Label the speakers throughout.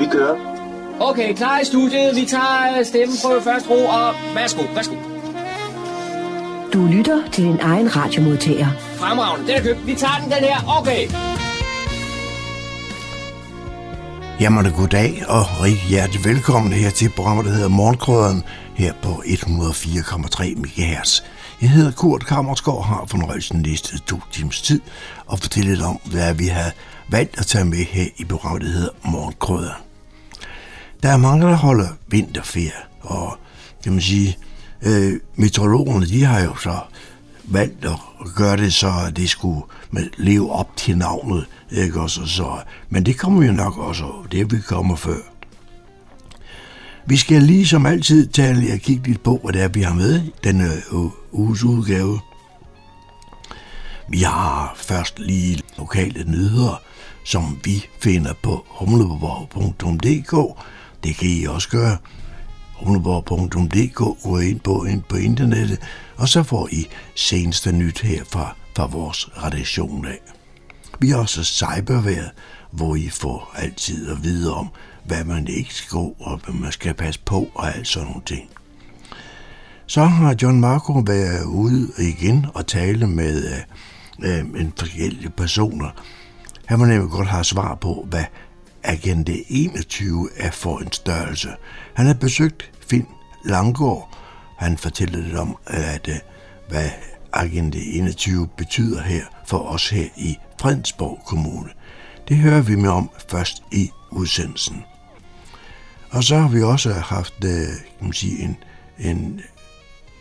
Speaker 1: Vi kører.
Speaker 2: Okay, klar i studiet. Vi tager stemmeprøve først ro, og værsgo, værsgo.
Speaker 3: Du lytter til din egen radiomodtager.
Speaker 2: Fremragende, den er købt. Vi tager den, den her. Okay.
Speaker 4: Jamen det goddag og rigtig hjertelig velkommen her til programmet, der hedder Morgenkrøderen her på 104,3 MHz. Jeg hedder Kurt Kammersgaard og har fornøjelsen næste to timers tid og fortælle lidt om, hvad vi har valgt at tage med her i programmet, der hedder Morgenkrøderen. Der er mange, der holder vinterferie, og kan man sige, øh, meteorologerne, de har jo så valgt at gøre det så, at det skulle leve op til navnet, ikke også? Så, men det kommer jo nok også, det vi kommer før. Vi skal lige som altid tale og kigge lidt på, hvad det er, vi har med den denne uges udgave. Vi har først lige lokale nyheder, som vi finder på humleborg.dk. Det kan I også gøre. Runeborg.dk går ind på, ind på internettet, og så får I seneste nyt her fra, fra vores redaktion af. Vi har også cyberværet, hvor I får altid at vide om, hvad man ikke skal gå, og hvad man skal passe på, og alt sådan nogle ting. Så har John Marco været ude igen og tale med øh, øh en forskellige personer. Han må nemlig godt have svar på, hvad Agente 21 er for en størrelse. Han har besøgt Finn Langgaard. Han fortæller lidt om, at, øh, hvad Agente 21 betyder her for os her i Fredensborg Kommune. Det hører vi med om først i udsendelsen. Og så har vi også haft øh, kan man sige, en, en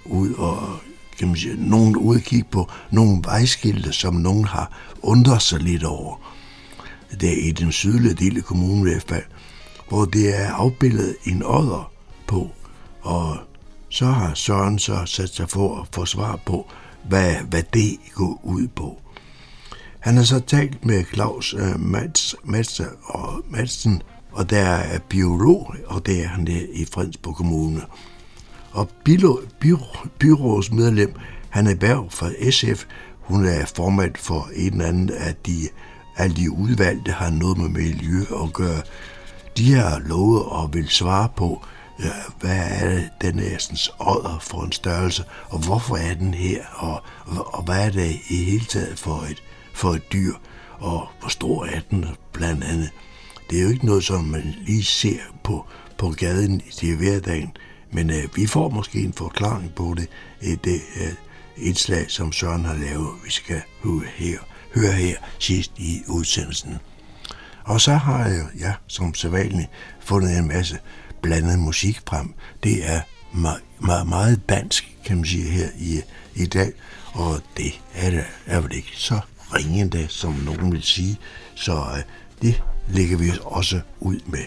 Speaker 4: ud og kan man sige, nogen udkig på nogle vejskilte, som nogen har undret sig lidt over. Det er i den sydlige del af kommunen i hvert fald, hvor det er afbildet en odder på, og så har Søren så sat sig for at få svar på, hvad, hvad det går ud på. Han har så talt med Claus uh, Mats, Mads og Madsen, og der er biolog, og det er han der i Fredensborg Kommune. Og byrådsmedlem Hanne Berg fra SF, hun er formand for en eller anden af de, alle de udvalgte har noget med miljø at gøre. De har lovet og vil svare på, ja, hvad er det, den er ådder for en størrelse, og hvorfor er den her, og, og, hvad er det i hele taget for et, for et dyr, og hvor stor er den blandt andet. Det er jo ikke noget, som man lige ser på, på gaden i hverdagen, men øh, vi får måske en forklaring på det, i det øh, indslag, som Søren har lavet, vi skal høre her, høre her sidst i udsendelsen. Og så har jeg, ja, som sædvanligt, fundet en masse blandet musik frem. Det er meget, meget, meget dansk, kan man sige, her i, i dag, og det er, det, er vel ikke så ringende, som nogen vil sige, så øh, det lægger vi også ud med.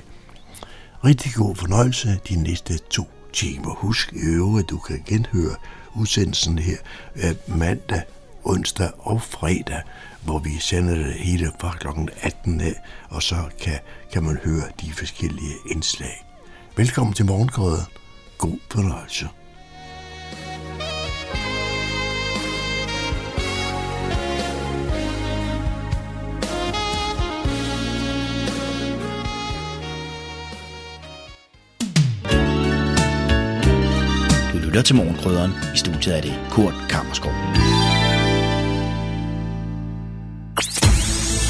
Speaker 4: Rigtig god fornøjelse de næste to timer. Husk i øvrigt, du kan genhøre udsendelsen her øh, mandag, onsdag og fredag, hvor vi sender det hele fra kl. 18 af, og så kan, kan man høre de forskellige indslag. Velkommen til morgengrøden. God fornøjelse.
Speaker 5: lytter til Morgenkrydderen. I studiet er det Kurt Kammerskov.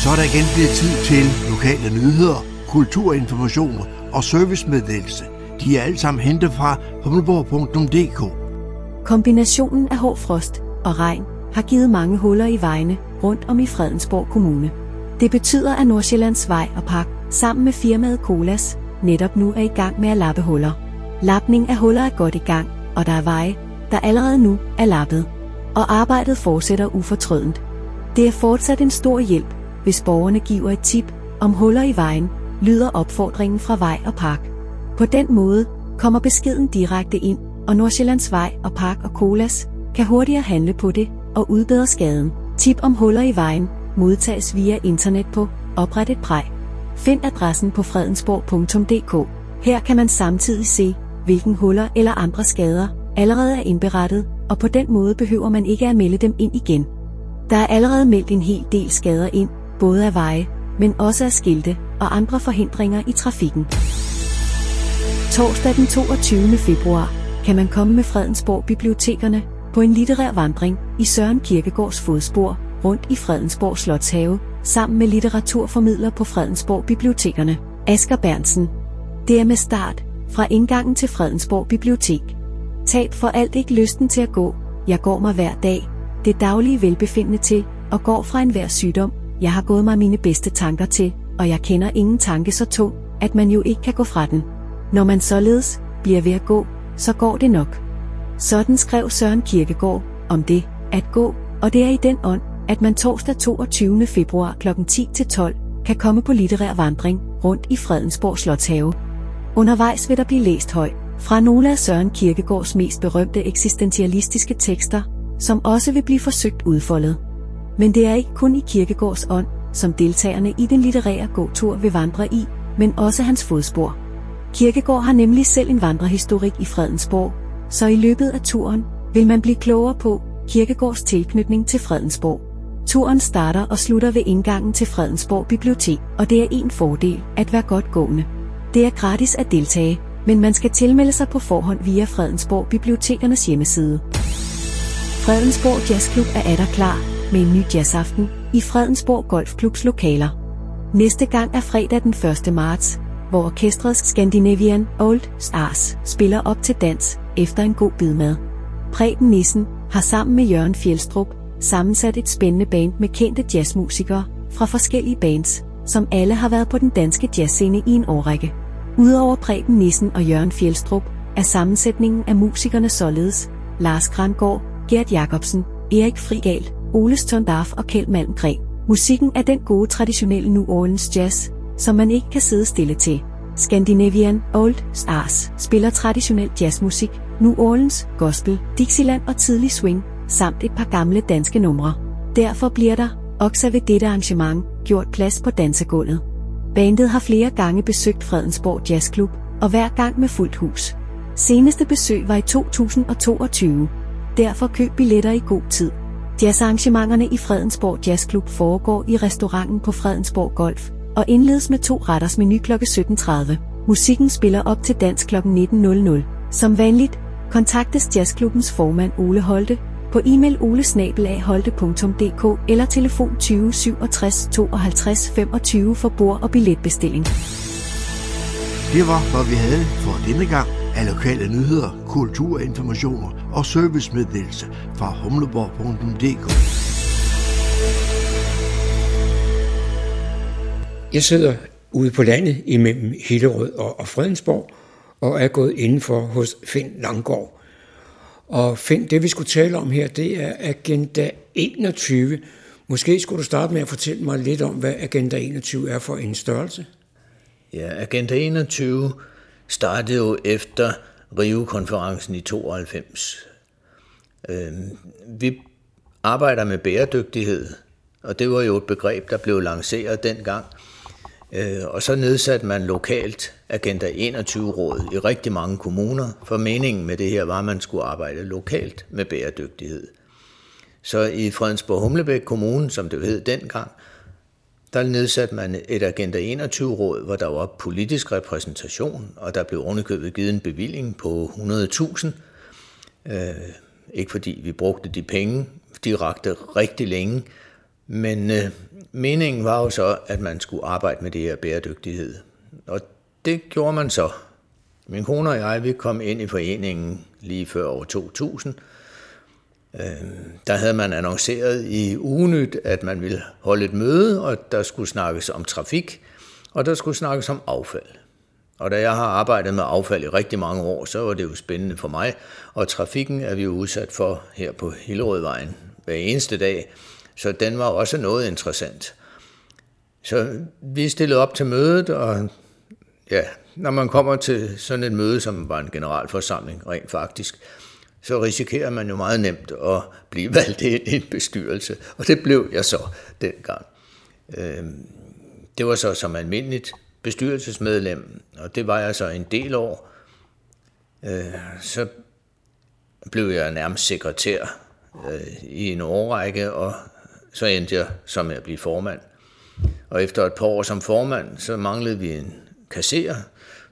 Speaker 4: Så er der igen blevet tid til lokale nyheder, kulturinformation og servicemeddelelse. De er alle sammen hentet fra humleborg.dk.
Speaker 6: Kombinationen af hård frost og regn har givet mange huller i vejene rundt om i Fredensborg Kommune. Det betyder, at Nordsjællands Vej og Park sammen med firmaet Colas netop nu er i gang med at lappe huller. Lapning af huller er godt i gang, og der er veje, der allerede nu er lappet. Og arbejdet fortsætter ufortrødent. Det er fortsat en stor hjælp, hvis borgerne giver et tip om huller i vejen, lyder opfordringen fra Vej og Park. På den måde kommer beskeden direkte ind, og Nordsjællands Vej og Park og Colas kan hurtigere handle på det og udbedre skaden. Tip om huller i vejen modtages via internet på Opret et præg. Find adressen på fredensborg.dk. Her kan man samtidig se, hvilken huller eller andre skader allerede er indberettet, og på den måde behøver man ikke at melde dem ind igen. Der er allerede meldt en hel del skader ind, både af veje, men også af skilte og andre forhindringer i trafikken. Torsdag den 22. februar kan man komme med Fredensborg Bibliotekerne på en litterær vandring i Søren Kirkegårds fodspor rundt i Fredensborg Slotshave sammen med litteraturformidler på Fredensborg Bibliotekerne, Asger Bernsen. Det er med start fra indgangen til Fredensborg Bibliotek. Tab for alt ikke lysten til at gå. Jeg går mig hver dag. Det daglige velbefindende til og går fra enhver sygdom. Jeg har gået mig mine bedste tanker til, og jeg kender ingen tanke så tung, at man jo ikke kan gå fra den. Når man således bliver ved at gå, så går det nok. Sådan skrev Søren Kirkegaard om det at gå, og det er i den ånd, at man torsdag 22. februar kl. 10-12 kan komme på litterær vandring rundt i Fredensborg Slotshave. Undervejs vil der blive læst højt fra nogle af Søren Kirkegaards mest berømte eksistentialistiske tekster, som også vil blive forsøgt udfoldet. Men det er ikke kun i Kirkegårds ånd, som deltagerne i den litterære gåtur vil vandre i, men også hans fodspor. Kirkegård har nemlig selv en vandrehistorik i Fredensborg, så i løbet af turen vil man blive klogere på Kirkegårds tilknytning til Fredensborg. Turen starter og slutter ved indgangen til Fredensborg Bibliotek, og det er en fordel at være godt gående. Det er gratis at deltage, men man skal tilmelde sig på forhånd via Fredensborg Bibliotekernes hjemmeside. Fredensborg Jazzklub er atter klar med en ny jazzaften i Fredensborg Golfklubs lokaler. Næste gang er fredag den 1. marts, hvor orkestret Scandinavian Old Stars spiller op til dans efter en god bidmad. Preben Nissen har sammen med Jørgen Fjeldstrup sammensat et spændende band med kendte jazzmusikere fra forskellige bands, som alle har været på den danske jazzscene i en årrække. Udover Preben Nissen og Jørgen Fjeldstrup, er sammensætningen af musikerne således Lars Grangård, Gert Jacobsen, Erik Frigal, Ole Stondaf og Kjeld Malmgren. Musikken er den gode traditionelle New Orleans jazz, som man ikke kan sidde stille til. Scandinavian Old Stars spiller traditionel jazzmusik, New Orleans, gospel, Dixieland og tidlig swing, samt et par gamle danske numre. Derfor bliver der, også ved dette arrangement, gjort plads på dansegulvet. Bandet har flere gange besøgt Fredensborg Jazzklub, og hver gang med fuldt hus. Seneste besøg var i 2022. Derfor køb billetter i god tid. Jazzarrangementerne i Fredensborg Jazzklub foregår i restauranten på Fredensborg Golf, og indledes med to retters menu kl. 17.30. Musikken spiller op til dans kl. 19.00. Som vanligt, kontaktes Jazzklubbens formand Ole Holte på e-mail olesnabelag.holte.dk eller telefon 20 67 52 25 for bord- og billetbestilling.
Speaker 7: Det var, hvad vi havde for denne gang af lokale nyheder, kulturinformationer og servicemeddelelse fra humleborg.dk.
Speaker 8: Jeg sidder ude på landet imellem Hillerød og, og Fredensborg, og er gået indenfor hos Finn Langgaard. Og Finn, det vi skulle tale om her, det er Agenda 21. Måske skulle du starte med at fortælle mig lidt om, hvad Agenda 21 er for en størrelse?
Speaker 9: Ja, Agenda 21 startede jo efter Rio-konferencen i 92. Øhm, vi arbejder med bæredygtighed, og det var jo et begreb, der blev lanceret dengang – Øh, og så nedsatte man lokalt Agenda 21-råd i rigtig mange kommuner, for meningen med det her var, at man skulle arbejde lokalt med bæredygtighed. Så i Fredensborg Humlebæk Kommune, som det hed dengang, der nedsatte man et Agenda 21-råd, hvor der var politisk repræsentation, og der blev ovenikøbet givet en bevilling på 100.000. Øh, ikke fordi vi brugte de penge, de rakte rigtig længe, men øh, meningen var jo så, at man skulle arbejde med det her bæredygtighed. Og det gjorde man så. Min kone og jeg, vi kom ind i foreningen lige før år 2000. Øh, der havde man annonceret i ugenyt, at man ville holde et møde, og der skulle snakkes om trafik, og der skulle snakkes om affald. Og da jeg har arbejdet med affald i rigtig mange år, så var det jo spændende for mig. Og trafikken er vi jo udsat for her på Hillerødvejen hver eneste dag. Så den var også noget interessant. Så vi stillede op til mødet, og ja, når man kommer til sådan et møde, som var en generalforsamling rent faktisk, så risikerer man jo meget nemt at blive valgt ind i en bestyrelse. Og det blev jeg så dengang. Øhm, det var så som almindeligt bestyrelsesmedlem, og det var jeg så en del år. Øh, så blev jeg nærmest sekretær øh, i en årrække, og så endte jeg som at blive formand. Og efter et par år som formand, så manglede vi en kasserer.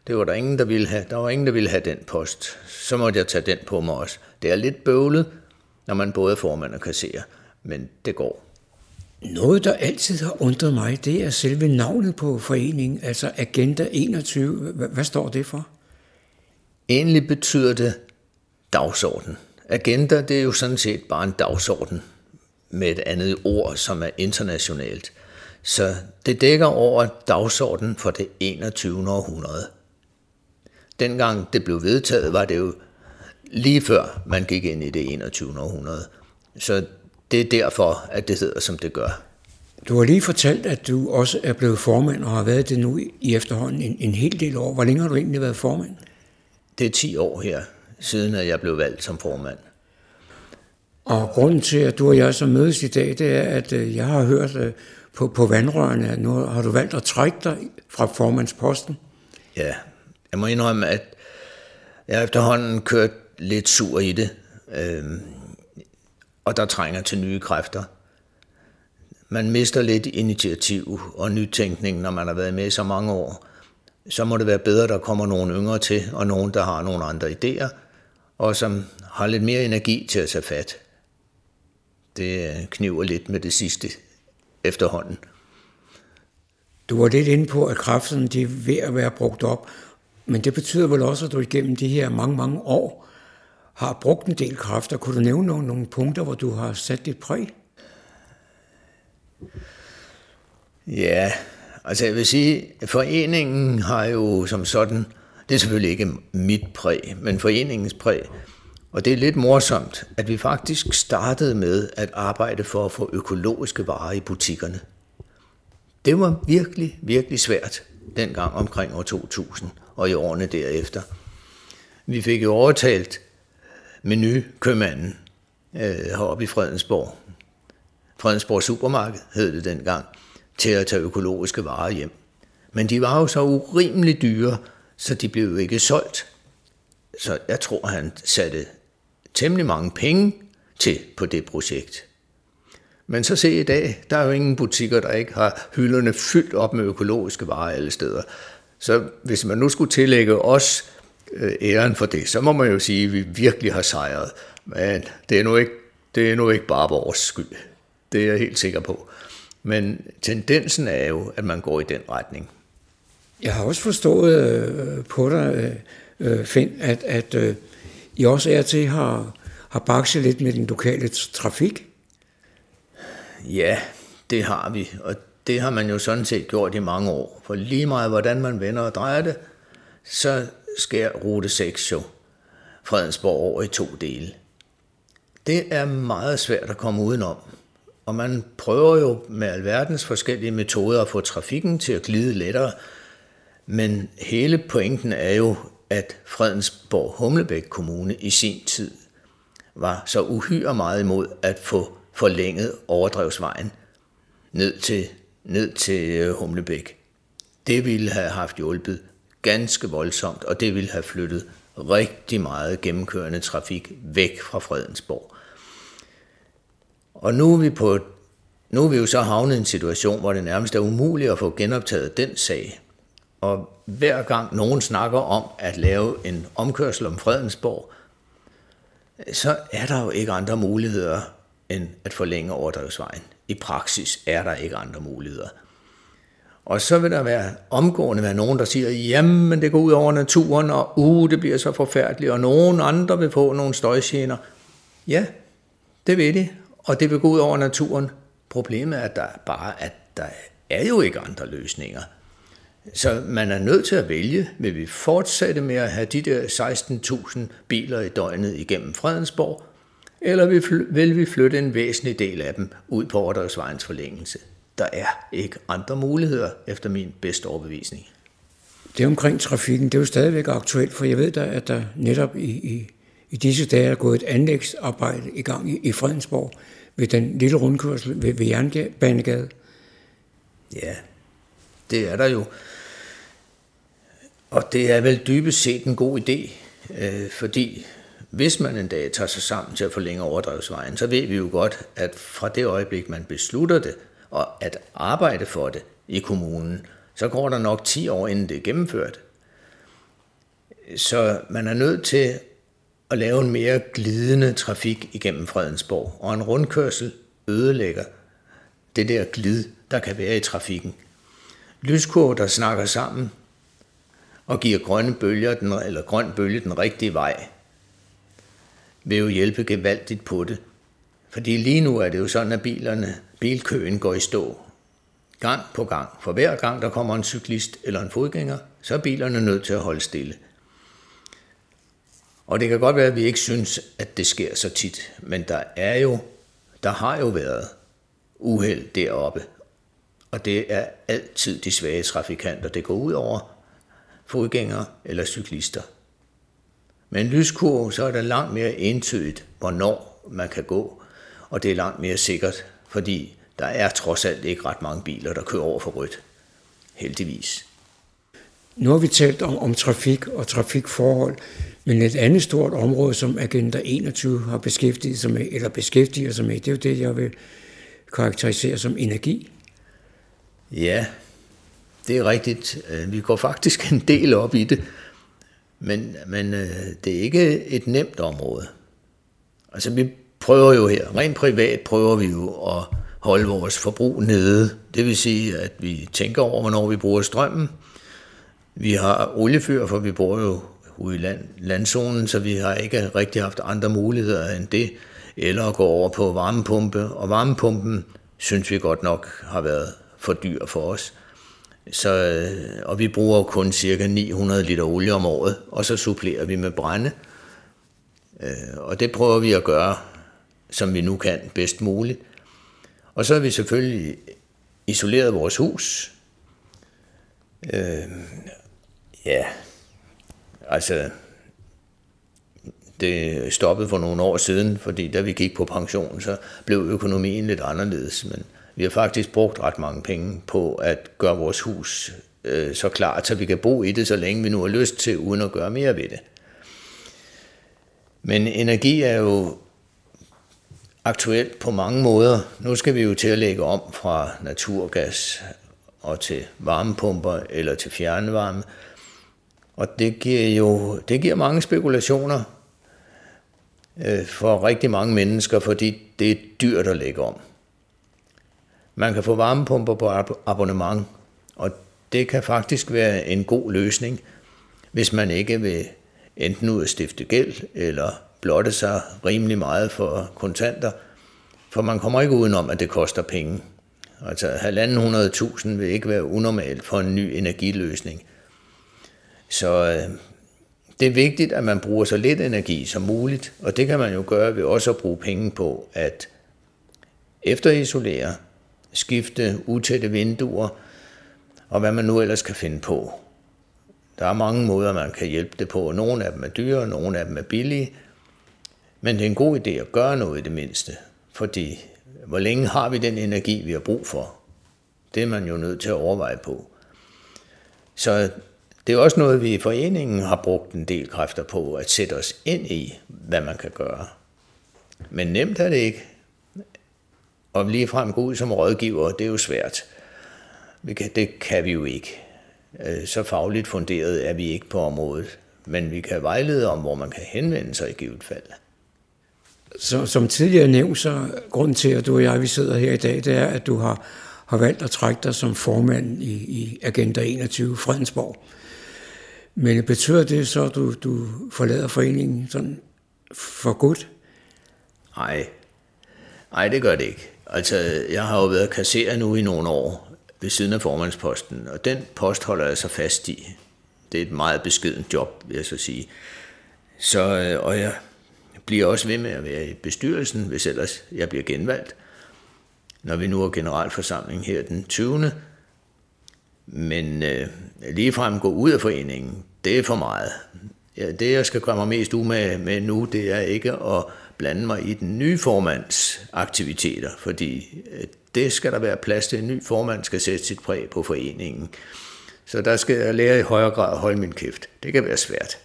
Speaker 9: Det var der ingen, der ville have. Der var ingen, der ville have den post. Så måtte jeg tage den på mig også. Det er lidt bøvlet, når man både er formand og kasserer, men det går.
Speaker 8: Noget, der altid har undret mig, det er selve navnet på foreningen, altså Agenda 21. Hvad står det for?
Speaker 9: Egentlig betyder det dagsorden. Agenda, det er jo sådan set bare en dagsorden med et andet ord, som er internationalt. Så det dækker over dagsordenen for det 21. århundrede. Dengang det blev vedtaget, var det jo lige før man gik ind i det 21. århundrede. Så det er derfor, at det hedder, som det gør.
Speaker 8: Du har lige fortalt, at du også er blevet formand og har været det nu i efterhånden en, en hel del år. Hvor længe har du egentlig været formand?
Speaker 9: Det er 10 år her, siden at jeg blev valgt som formand.
Speaker 8: Og grunden til, at du og jeg så mødes i dag, det er, at øh, jeg har hørt øh, på, på vandrørene, at nu har du valgt at trække dig fra formandsposten.
Speaker 9: Ja, jeg må indrømme, at jeg efterhånden kørt lidt sur i det, øh, og der trænger til nye kræfter. Man mister lidt initiativ og nytænkning, når man har været med i så mange år. Så må det være bedre, at der kommer nogle yngre til, og nogen, der har nogle andre idéer, og som har lidt mere energi til at tage fat. Det øh, kniver lidt med det sidste efterhånden.
Speaker 8: Du var lidt inde på, at kræfterne de er ved at være brugt op, men det betyder vel også, at du igennem de her mange, mange år har brugt en del kræfter. Kunne du nævne nogle, nogle punkter, hvor du har sat dit præg?
Speaker 9: Ja, altså jeg vil sige, foreningen har jo som sådan, det er selvfølgelig ikke mit præg, men foreningens præg. Og det er lidt morsomt, at vi faktisk startede med at arbejde for at få økologiske varer i butikkerne. Det var virkelig, virkelig svært dengang omkring år 2000 og i årene derefter. Vi fik jo overtalt menukøbmanden øh, heroppe i Fredensborg. Fredensborg Supermarked hed det dengang, til at tage økologiske varer hjem. Men de var jo så urimeligt dyre, så de blev jo ikke solgt. Så jeg tror, han satte temmelig mange penge til på det projekt. Men så se i dag, der er jo ingen butikker, der ikke har hylderne fyldt op med økologiske varer alle steder. Så hvis man nu skulle tillægge os øh, æren for det, så må man jo sige, at vi virkelig har sejret. Men det er nu ikke, det er nu ikke bare vores skyld. Det er jeg helt sikker på. Men tendensen er jo, at man går i den retning.
Speaker 8: Jeg har også forstået øh, på dig, øh, Finn, at, at øh, I også er til har, har bakset lidt med den lokale trafik.
Speaker 9: Ja, det har vi, og det har man jo sådan set gjort i mange år. For lige meget hvordan man vender og drejer det, så sker rute 6 jo Fredensborg over i to dele. Det er meget svært at komme udenom, og man prøver jo med alverdens forskellige metoder at få trafikken til at glide lettere, men hele pointen er jo, at Fredensborg Humlebæk Kommune i sin tid var så uhyre meget imod at få forlænget overdrevsvejen ned til, ned til øh, Humlebæk. Det ville have haft hjulpet ganske voldsomt, og det ville have flyttet rigtig meget gennemkørende trafik væk fra Fredensborg. Og nu er vi på nu er vi jo så havnet i en situation, hvor det nærmest er umuligt at få genoptaget den sag. Og hver gang nogen snakker om at lave en omkørsel om Fredensborg, så er der jo ikke andre muligheder end at forlænge overdrevsvejen. I praksis er der ikke andre muligheder. Og så vil der være omgående være nogen, der siger, jamen det går ud over naturen, og uh, det bliver så forfærdeligt, og nogen andre vil få nogle støjgener. Ja, det ved de, og det vil gå ud over naturen. Problemet er at der bare, at der er jo ikke andre løsninger. Så man er nødt til at vælge, vil vi fortsætte med at have de der 16.000 biler i døgnet igennem Fredensborg, eller vil vi flytte en væsentlig del af dem ud på Ordregsvejens forlængelse? Der er ikke andre muligheder, efter min bedste overbevisning.
Speaker 8: Det omkring trafikken, det er jo stadigvæk aktuelt, for jeg ved da, at der netop i, i, i disse dage er gået et anlægsarbejde i gang i, i Fredensborg ved den lille rundkørsel ved, ved Jernbanegade.
Speaker 9: Ja, det er der jo. Og det er vel dybest set en god idé, øh, fordi hvis man en dag tager sig sammen til at forlænge overdrevsvejen, så ved vi jo godt, at fra det øjeblik, man beslutter det, og at arbejde for det, i kommunen, så går der nok 10 år, inden det er gennemført. Så man er nødt til at lave en mere glidende trafik igennem Fredensborg, og en rundkørsel ødelægger det der glid, der kan være i trafikken. Lyskurver, der snakker sammen og giver grønne bølger, den, eller grøn bølge den rigtige vej, vil jo hjælpe gevaldigt på det. Fordi lige nu er det jo sådan, at bilerne, bilkøen går i stå. Gang på gang. For hver gang der kommer en cyklist eller en fodgænger, så er bilerne nødt til at holde stille. Og det kan godt være, at vi ikke synes, at det sker så tit, men der er jo, der har jo været uheld deroppe. Og det er altid de svage trafikanter, det går ud over fodgængere eller cyklister. Med en lyskurve, så er det langt mere entydigt, hvornår man kan gå, og det er langt mere sikkert, fordi der er trods alt ikke ret mange biler, der kører over for rødt. Heldigvis.
Speaker 8: Nu har vi talt om, om trafik og trafikforhold, men et andet stort område, som Agenda 21 har beskæftiget sig med, eller beskæftiger sig med, det er jo det, jeg vil karakterisere som energi.
Speaker 9: Ja, det er rigtigt. Øh, vi går faktisk en del op i det, men, men øh, det er ikke et nemt område. Altså vi prøver jo her, rent privat prøver vi jo at holde vores forbrug nede. Det vil sige, at vi tænker over, hvornår vi bruger strømmen. Vi har oliefyr, for vi bor jo ude i land, landzonen, så vi har ikke rigtig haft andre muligheder end det, eller at gå over på varmepumpe. Og varmepumpen synes vi godt nok har været for dyr for os. Så, øh, og vi bruger kun cirka 900 liter olie om året, og så supplerer vi med brænde. Øh, og det prøver vi at gøre, som vi nu kan bedst muligt. Og så har vi selvfølgelig isoleret vores hus. Øh, ja, altså det stoppede for nogle år siden, fordi da vi gik på pension, så blev økonomien lidt anderledes. Men vi har faktisk brugt ret mange penge på at gøre vores hus øh, så klart, så vi kan bo i det, så længe vi nu har lyst til, uden at gøre mere ved det. Men energi er jo aktuelt på mange måder. Nu skal vi jo til at lægge om fra naturgas og til varmepumper eller til fjernvarme. Og det giver jo det giver mange spekulationer øh, for rigtig mange mennesker, fordi det er dyrt at lægge om. Man kan få varmepumper på abonnement, og det kan faktisk være en god løsning, hvis man ikke vil enten ud at stifte gæld, eller blotte sig rimelig meget for kontanter, for man kommer ikke udenom, at det koster penge. Altså 1.500.000 vil ikke være unormalt for en ny energiløsning. Så øh, det er vigtigt, at man bruger så lidt energi som muligt, og det kan man jo gøre ved også at bruge penge på at efterisolere, skifte utætte vinduer, og hvad man nu ellers kan finde på. Der er mange måder, man kan hjælpe det på. Nogle af dem er dyre, nogle af dem er billige. Men det er en god idé at gøre noget i det mindste. Fordi hvor længe har vi den energi, vi har brug for? Det er man jo nødt til at overveje på. Så det er også noget, vi i foreningen har brugt en del kræfter på, at sætte os ind i, hvad man kan gøre. Men nemt er det ikke. Og lige frem gå ud som rådgiver, det er jo svært. Det kan vi jo ikke. Øh, så fagligt funderet er vi ikke på området. Men vi kan vejlede om, hvor man kan henvende sig i givet fald.
Speaker 8: Så, som tidligere nævnt, så grunden til, at du og jeg vi sidder her i dag, det er, at du har, har valgt at trække dig som formand i, i Agenda 21 Fredensborg. Men betyder det så, at du, du forlader foreningen sådan for godt?
Speaker 9: Nej. Nej, det gør det ikke. Altså, jeg har jo været kasserer nu i nogle år ved siden af formandsposten, og den post holder jeg så fast i. Det er et meget beskedent job, vil jeg så sige. Så, øh, og jeg bliver også ved med at være i bestyrelsen, hvis ellers jeg bliver genvalgt, når vi nu har generalforsamling her den 20. Men øh, ligefrem gå ud af foreningen, det er for meget. Ja, det, jeg skal gøre mig mest umage med nu, det er ikke at blande mig i den nye formands aktiviteter, fordi øh, det skal der være plads til. En ny formand skal sætte sit præg på foreningen. Så der skal jeg lære i højere grad at holde min kæft. Det kan være svært.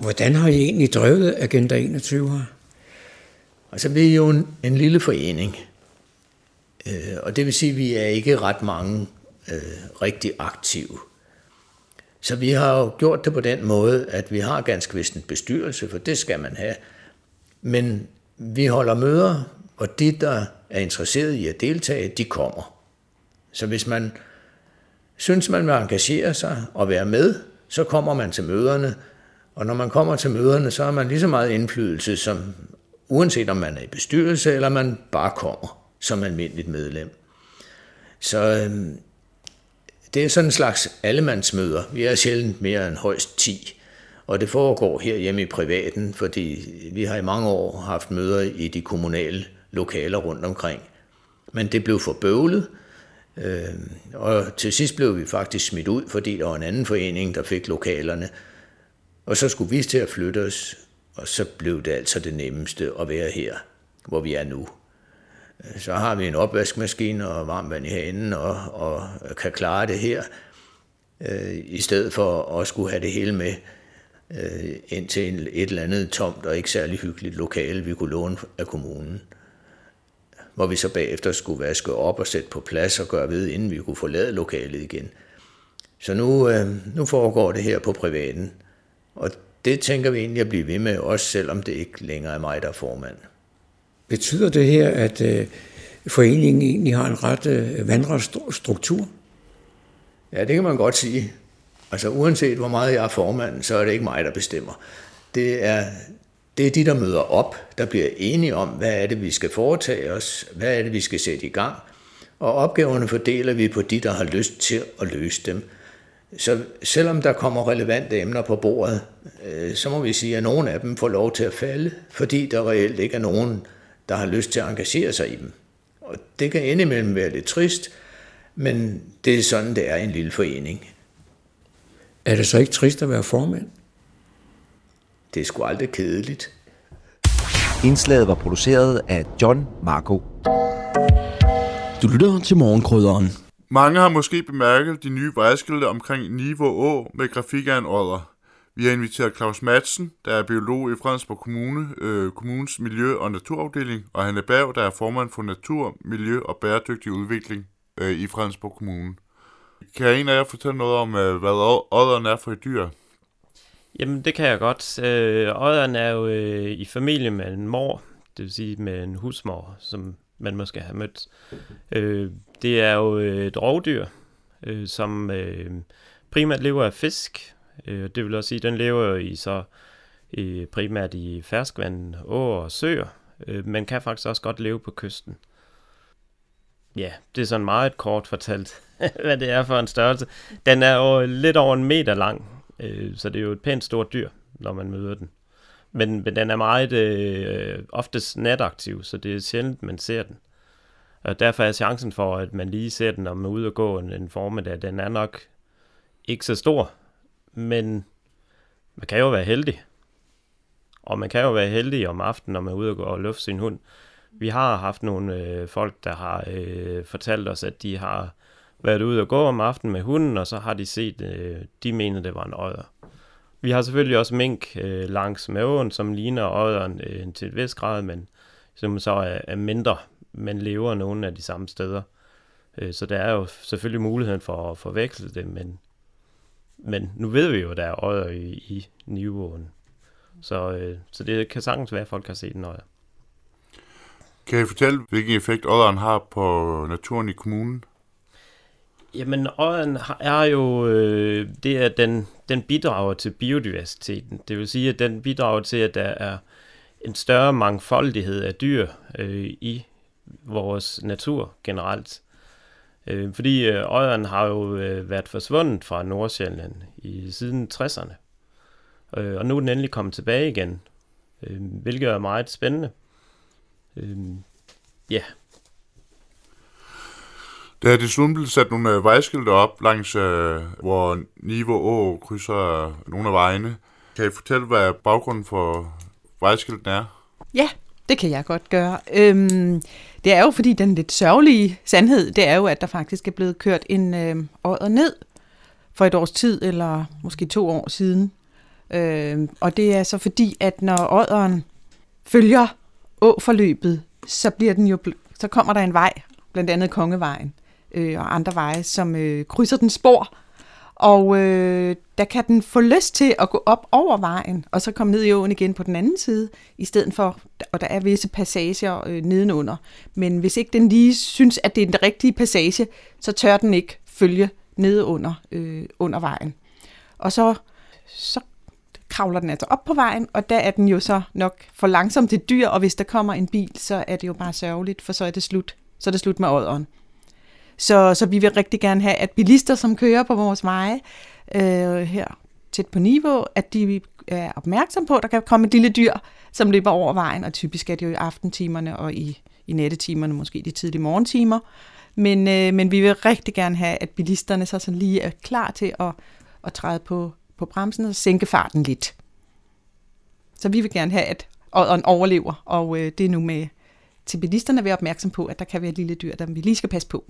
Speaker 8: Hvordan har I egentlig drevet Agenda 21 her?
Speaker 9: Altså, vi er jo en, en lille forening. Øh, og det vil sige, at vi er ikke ret mange øh, rigtig aktive. Så vi har jo gjort det på den måde, at vi har ganske vist en bestyrelse, for det skal man have. Men vi holder møder, og de, der er interesseret i at deltage, de kommer. Så hvis man synes, man vil engagere sig og være med, så kommer man til møderne. Og når man kommer til møderne, så har man lige så meget indflydelse, som uanset om man er i bestyrelse, eller man bare kommer som almindeligt medlem. Så øhm, det er sådan en slags allemandsmøder. Vi er sjældent mere end højst 10. Og det foregår her hjemme i privaten, fordi vi har i mange år haft møder i de kommunale lokaler rundt omkring. Men det blev for bøvlet, øh, og til sidst blev vi faktisk smidt ud, fordi der var en anden forening, der fik lokalerne. Og så skulle vi til at flytte os, og så blev det altså det nemmeste at være her, hvor vi er nu. Så har vi en opvaskemaskine og varmt vand i hanen og, og kan klare det her, øh, i stedet for at skulle have det hele med øh, ind til et eller andet tomt og ikke særlig hyggeligt lokale, vi kunne låne af kommunen. Hvor vi så bagefter skulle vaske op og sætte på plads og gøre ved, inden vi kunne forlade lokalet igen. Så nu, øh, nu foregår det her på privaten, og det tænker vi egentlig at blive ved med, også selvom det ikke længere er mig, der er formand.
Speaker 8: Betyder det her, at øh, foreningen egentlig har en ret øh, vandret struktur?
Speaker 9: Ja, det kan man godt sige. Altså uanset hvor meget jeg er formand, så er det ikke mig, der bestemmer. Det er, det er de, der møder op, der bliver enige om, hvad er det, vi skal foretage os, hvad er det, vi skal sætte i gang. Og opgaverne fordeler vi på de, der har lyst til at løse dem. Så selvom der kommer relevante emner på bordet, øh, så må vi sige, at nogle af dem får lov til at falde, fordi der reelt ikke er nogen, der har lyst til at engagere sig i dem. Og det kan indimellem være lidt trist, men det er sådan, det er i en lille forening.
Speaker 8: Er det så ikke trist at være formand?
Speaker 9: Det er sgu aldrig kedeligt.
Speaker 5: Indslaget var produceret af John Marco.
Speaker 10: Du lytter til morgenkrydderen.
Speaker 11: Mange har måske bemærket de nye vejskilte omkring Niveau Å med grafik af en odder. Vi har inviteret Claus Madsen, der er biolog i Fredensborg Kommune, øh, kommunens miljø- og naturafdeling, og han er Berg, der er formand for natur, miljø og bæredygtig udvikling øh, i Fredensborg Kommune. Kan en af jer fortælle noget om, øh, hvad odderen er for et dyr?
Speaker 12: Jamen, det kan jeg godt. Øh, odderen er jo øh, i familie med en mor, det vil sige med en husmor, som man måske har mødt. Øh, det er jo øh, et rovdyr, øh, som øh, primært lever af fisk, Øh, det vil også sige, at den lever i så i, primært i ferskvand, åer og søer, øh, men kan faktisk også godt leve på kysten. Ja, det er sådan meget kort fortalt, hvad det er for en størrelse. Den er jo lidt over en meter lang, øh, så det er jo et pænt stort dyr, når man møder den. Men, men den er meget øh, oftest nataktiv, så det er sjældent, man ser den. Og derfor er chancen for, at man lige ser den, når man er ude og gå en, en formiddag, den er nok ikke så stor, men man kan jo være heldig. Og man kan jo være heldig om aftenen, når man er ude og gå og lufte sin hund. Vi har haft nogle øh, folk, der har øh, fortalt os, at de har været ude og gå om aftenen med hunden, og så har de set, øh, de mener, det var en øjer. Vi har selvfølgelig også mink øh, langs maven, som ligner øjeren øh, til et vis grad, men som så er, er mindre, men lever nogle af de samme steder. Øh, så der er jo selvfølgelig muligheden for at forveksle det, men men nu ved vi jo, at der er øjer i, i Nivåen. Så, øh, så det kan sagtens være, at folk har set en øjer.
Speaker 11: Kan I fortælle, hvilken effekt odderen har på naturen i kommunen?
Speaker 12: Jamen, ådderen er jo, øh, det er, den, den bidrager til biodiversiteten. Det vil sige, at den bidrager til, at der er en større mangfoldighed af dyr øh, i vores natur generelt. Øh, fordi øh, har jo øh, været forsvundet fra Nordsjælland i siden 60'erne. Øh, og nu er den endelig kommet tilbage igen, øh, hvilket er meget spændende. Øh, ja.
Speaker 11: Der er desuden blevet sat nogle øh, vejskilte op langs, øh, hvor Niveau Å krydser nogle af vejene. Kan I fortælle, hvad baggrunden for vejskilten er?
Speaker 13: Ja, det kan jeg godt gøre. Øhm, det er jo fordi den lidt sørgelige sandhed, det er jo, at der faktisk er blevet kørt en øh, ned for et års tid, eller måske to år siden. Øh, og det er så fordi, at når ådderen følger åforløbet, så bliver den jo så kommer der en vej blandt andet Kongevejen øh, og andre veje, som øh, krydser den spor. Og øh, der kan den få lyst til at gå op over vejen, og så komme ned i åen igen på den anden side, i stedet for, og der er visse passager øh, nedenunder. Men hvis ikke den lige synes, at det er den rigtige passage, så tør den ikke følge nedenunder øh, under vejen. Og så, så kravler den altså op på vejen, og der er den jo så nok for langsomt til dyr, og hvis der kommer en bil, så er det jo bare sørgeligt, for så er det slut. Så er det slut med ådderen. Så, så vi vil rigtig gerne have, at bilister, som kører på vores veje øh, her tæt på niveau, at de er opmærksom på, at der kan komme et lille dyr, som løber over vejen, og typisk er det jo i aftentimerne og i, i nattetimerne, måske de tidlige morgentimer. Men, øh, men vi vil rigtig gerne have, at bilisterne så sådan lige er klar til at, at træde på, på bremsen og sænke farten lidt. Så vi vil gerne have, at ådderen overlever, og øh, det er nu med til bilisterne at være opmærksom på, at der kan være et lille dyr, der vi lige skal passe på.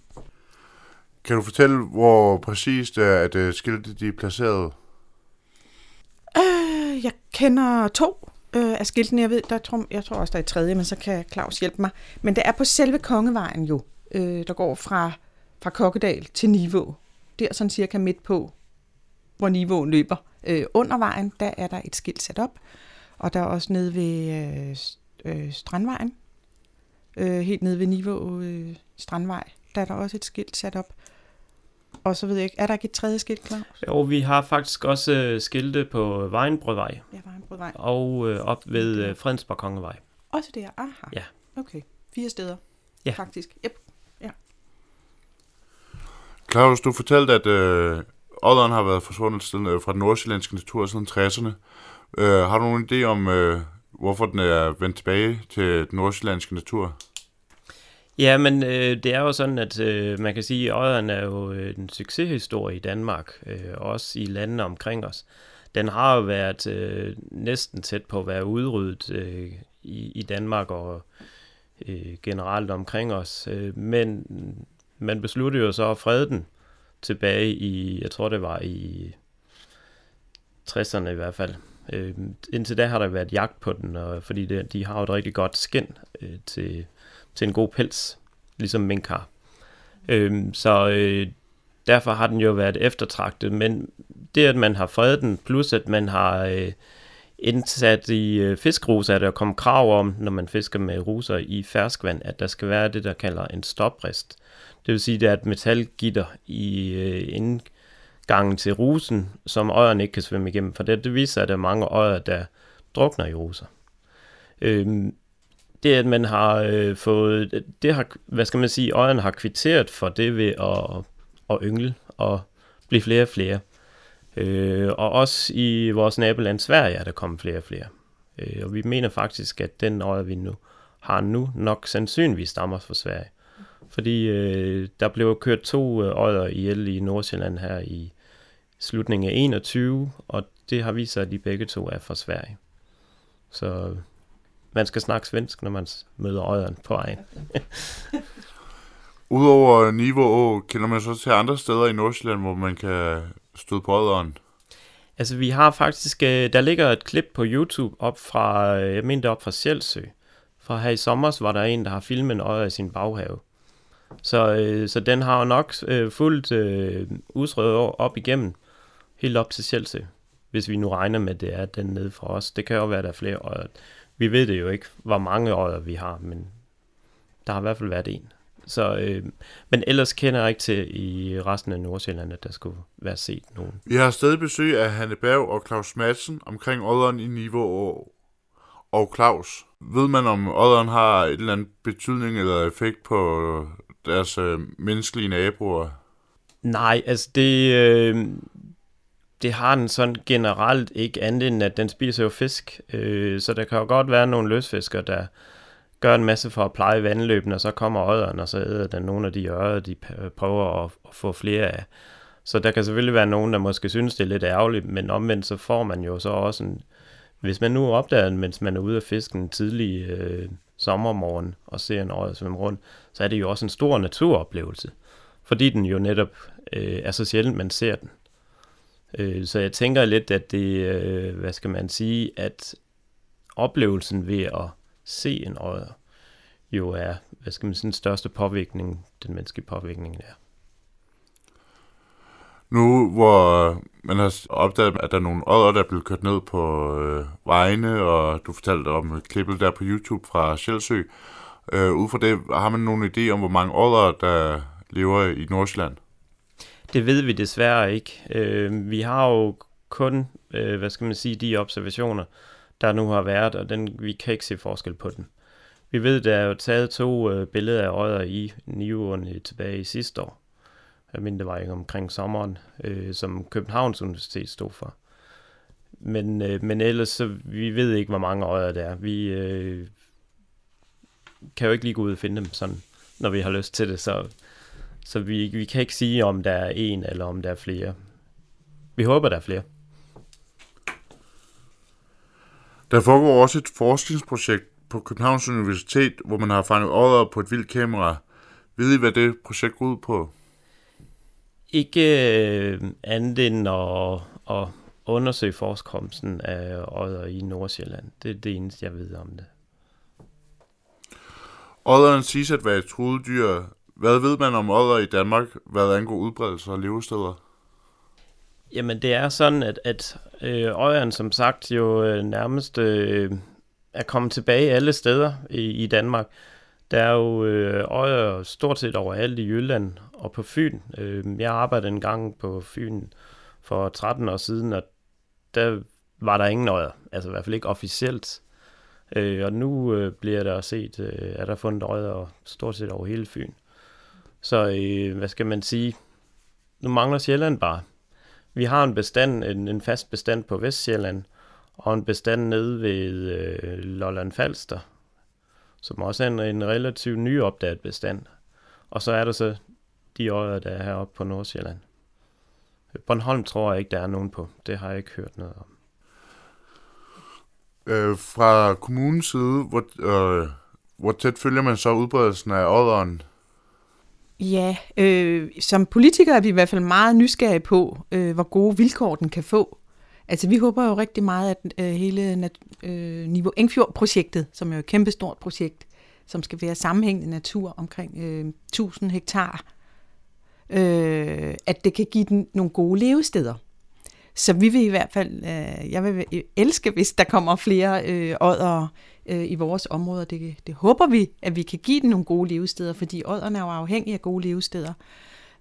Speaker 11: Kan du fortælle, hvor præcist er, at uh, skiltet de er placeret?
Speaker 13: Øh, jeg kender to øh, af skiltene. Jeg ved, der tror, jeg tror også, der er et tredje, men så kan Claus hjælpe mig. Men det er på selve Kongevejen jo, øh, der går fra, fra Kokkedal til Niveau. Der sådan cirka midt på, hvor Niveauen løber. Øh, under vejen, der er der et skilt sat op. Og der er også nede ved øh, øh, Strandvejen, øh, helt nede ved Niveau øh, Strandvej, der er der også et skilt sat op. Og så ved jeg ikke, er der ikke et tredje skilt, klar?
Speaker 12: Jo, vi har faktisk også øh, skilte på Vejenbrødvej.
Speaker 13: Ja, Vejenbrødvej.
Speaker 12: Og øh, op ved øh, Fredensborg Kongevej.
Speaker 13: Også der, aha.
Speaker 12: Ja.
Speaker 13: Okay, fire steder.
Speaker 12: Ja.
Speaker 13: Faktisk, yep. Ja.
Speaker 11: Claus, du fortalte, at øh, Odderen har været forsvundet siden, øh, fra den nordsjællandske natur siden 60'erne. Øh, har du nogen idé om, øh, hvorfor den er vendt tilbage til den nordsjællandske natur?
Speaker 12: Ja, men øh, det er jo sådan, at øh, man kan sige, at Odderen er jo øh, en succeshistorie i Danmark, øh, også i landene omkring os. Den har jo været øh, næsten tæt på at være udryddet øh, i, i Danmark og øh, generelt omkring os. Øh, men man besluttede jo så at frede den tilbage i, jeg tror det var i 60'erne i hvert fald. Øh, indtil da har der været jagt på den, og, fordi det, de har jo et rigtig godt skin øh, til, til en god pels, ligesom mink har. Øh, så øh, derfor har den jo været eftertragtet, men det at man har fredet den, plus at man har øh, indsat i øh, fiskruser, at der kommer krav om, når man fisker med ruser i ferskvand, at der skal være det, der kalder en stoprist. Det vil sige, at det er et metalgitter i øh, indgangen til rusen, som øjerne ikke kan svømme igennem, for det, det viser, at der er mange øjer, der drukner i ruser. Øhm, det, at man har øh, fået, det har, hvad skal man sige, øjerne har kvitteret for det ved at, at yngle og blive flere og flere. Øh, og også i vores naboland Sverige er der kommet flere og flere. Øh, og vi mener faktisk, at den øje, vi nu har nu, nok sandsynligvis stammer fra Sverige. Fordi øh, der blev kørt to øh, øjer ihjel i Nordsjælland her i slutningen af 21, og det har vist sig, at de begge to er fra Sverige. Så man skal snakke svensk, når man møder øjeren på vejen.
Speaker 11: Udover Niveau kender man så til andre steder i Nordsjælland, hvor man kan støde på øjeren?
Speaker 12: Altså, vi har faktisk, øh, der ligger et klip på YouTube op fra, øh, jeg mener det op fra Sjælsø. Fra her i sommer var der en, der har filmet en øje i sin baghave. Så, øh, så den har jo nok øh, fuldt øh, udsrøvet op igennem, helt op til Chelsea, Hvis vi nu regner med, at det er den nede fra os. Det kan jo være, at der er flere øjer. Vi ved det jo ikke, hvor mange øjer vi har, men der har i hvert fald været en. Så, øh, men ellers kender jeg ikke til i resten af Nordsjælland, at der skulle være set nogen.
Speaker 11: Vi har stadig besøg af Hanne Berg og Claus Madsen omkring odderen i niveau og, og Claus. Ved man, om odderen har et eller andet betydning eller effekt på deres øh, menneskelige naboer?
Speaker 12: Nej, altså det, øh, det har den sådan generelt ikke andet end, at den spiser jo fisk. Øh, så der kan jo godt være nogle løsfiskere, der gør en masse for at pleje vandløbene, og så kommer odderen, og så æder den nogle af de ører, de prøver at, at få flere af. Så der kan selvfølgelig være nogen, der måske synes, det er lidt ærgerligt, men omvendt så får man jo så også en... Hvis man nu opdager mens man er ude af fisken tidlig øh, sommermorgen og ser en øje svømme rundt, så er det jo også en stor naturoplevelse, fordi den jo netop øh, er så sjældent, man ser den. Øh, så jeg tænker lidt, at det, øh, hvad skal man sige, at oplevelsen ved at se en øje jo er, hvad skal man sige, den største påvirkning, den menneskelige påvirkning er.
Speaker 11: Nu hvor øh, man har opdaget, at der er nogle ådder, der er blevet kørt ned på øh, vejene, og du fortalte om klippet der på YouTube fra Sjælsø. Øh, ud fra det, har man nogen idé om, hvor mange ådder, der lever i Nordsjælland?
Speaker 12: Det ved vi desværre ikke. Øh, vi har jo kun, øh, hvad skal man sige, de observationer, der nu har været, og den, vi kan ikke se forskel på den. Vi ved, der er jo taget to øh, billeder af øjer i Nivåerne tilbage i sidste år. Jeg mener, det var omkring sommeren, øh, som Københavns Universitet stod for. Men, øh, men ellers, så vi ved ikke, hvor mange øjer der er. Vi øh, kan jo ikke lige gå ud og finde dem sådan, når vi har lyst til det. Så, så vi, vi kan ikke sige, om der er en eller om der er flere. Vi håber, der er flere.
Speaker 11: Der foregår også et forskningsprojekt på Københavns Universitet, hvor man har fanget ådder på et vildt kamera. Ved I, hvad det projekt går ud på?
Speaker 12: Ikke øh, andet end at, at undersøge forekomsten af ådder i Nordsjælland. Det er det eneste, jeg ved om det.
Speaker 11: Odderen siges at være et truet dyr. Hvad ved man om odder i Danmark, hvad angår udbredelse og levesteder?
Speaker 12: Jamen det er sådan, at, at øh, øjeren som sagt jo øh, nærmest øh, er kommet tilbage alle steder i, i Danmark. Der er jo øh, øjer stort set overalt i Jylland og på Fyn. Øh, jeg arbejdede en gang på Fyn for 13 år siden, og der var der ingen øjer. Altså i hvert fald ikke officielt. Øh, og nu øh, bliver der set, øh, er der fundet øjer stort set over hele Fyn. Så øh, hvad skal man sige? Nu mangler Sjælland bare. Vi har en bestand, en, en fast bestand på Vestjylland, og en bestand nede ved øh, Lolland Falster, som også er en, en relativt nyopdaget bestand. Og så er der så de øjer, der er heroppe på Nordsjælland. Bornholm tror jeg ikke, der er nogen på. Det har jeg ikke hørt noget om.
Speaker 11: Øh, fra kommunens side, hvor, øh, hvor tæt følger man så udbredelsen af ådderen?
Speaker 13: Ja, øh, som politikere er vi i hvert fald meget nysgerrige på, øh, hvor gode vilkår den kan få. Altså vi håber jo rigtig meget, at øh, hele nat- øh, Niveau Engfjord-projektet, som er jo et kæmpestort projekt, som skal være sammenhængende natur omkring øh, 1000 hektar, øh, at det kan give den nogle gode levesteder. Så vi vil i hvert fald, øh, jeg vil elske, hvis der kommer flere øh, ådder øh, i vores områder. Det, det håber vi, at vi kan give den nogle gode levesteder, fordi ådderne er jo afhængige af gode levesteder.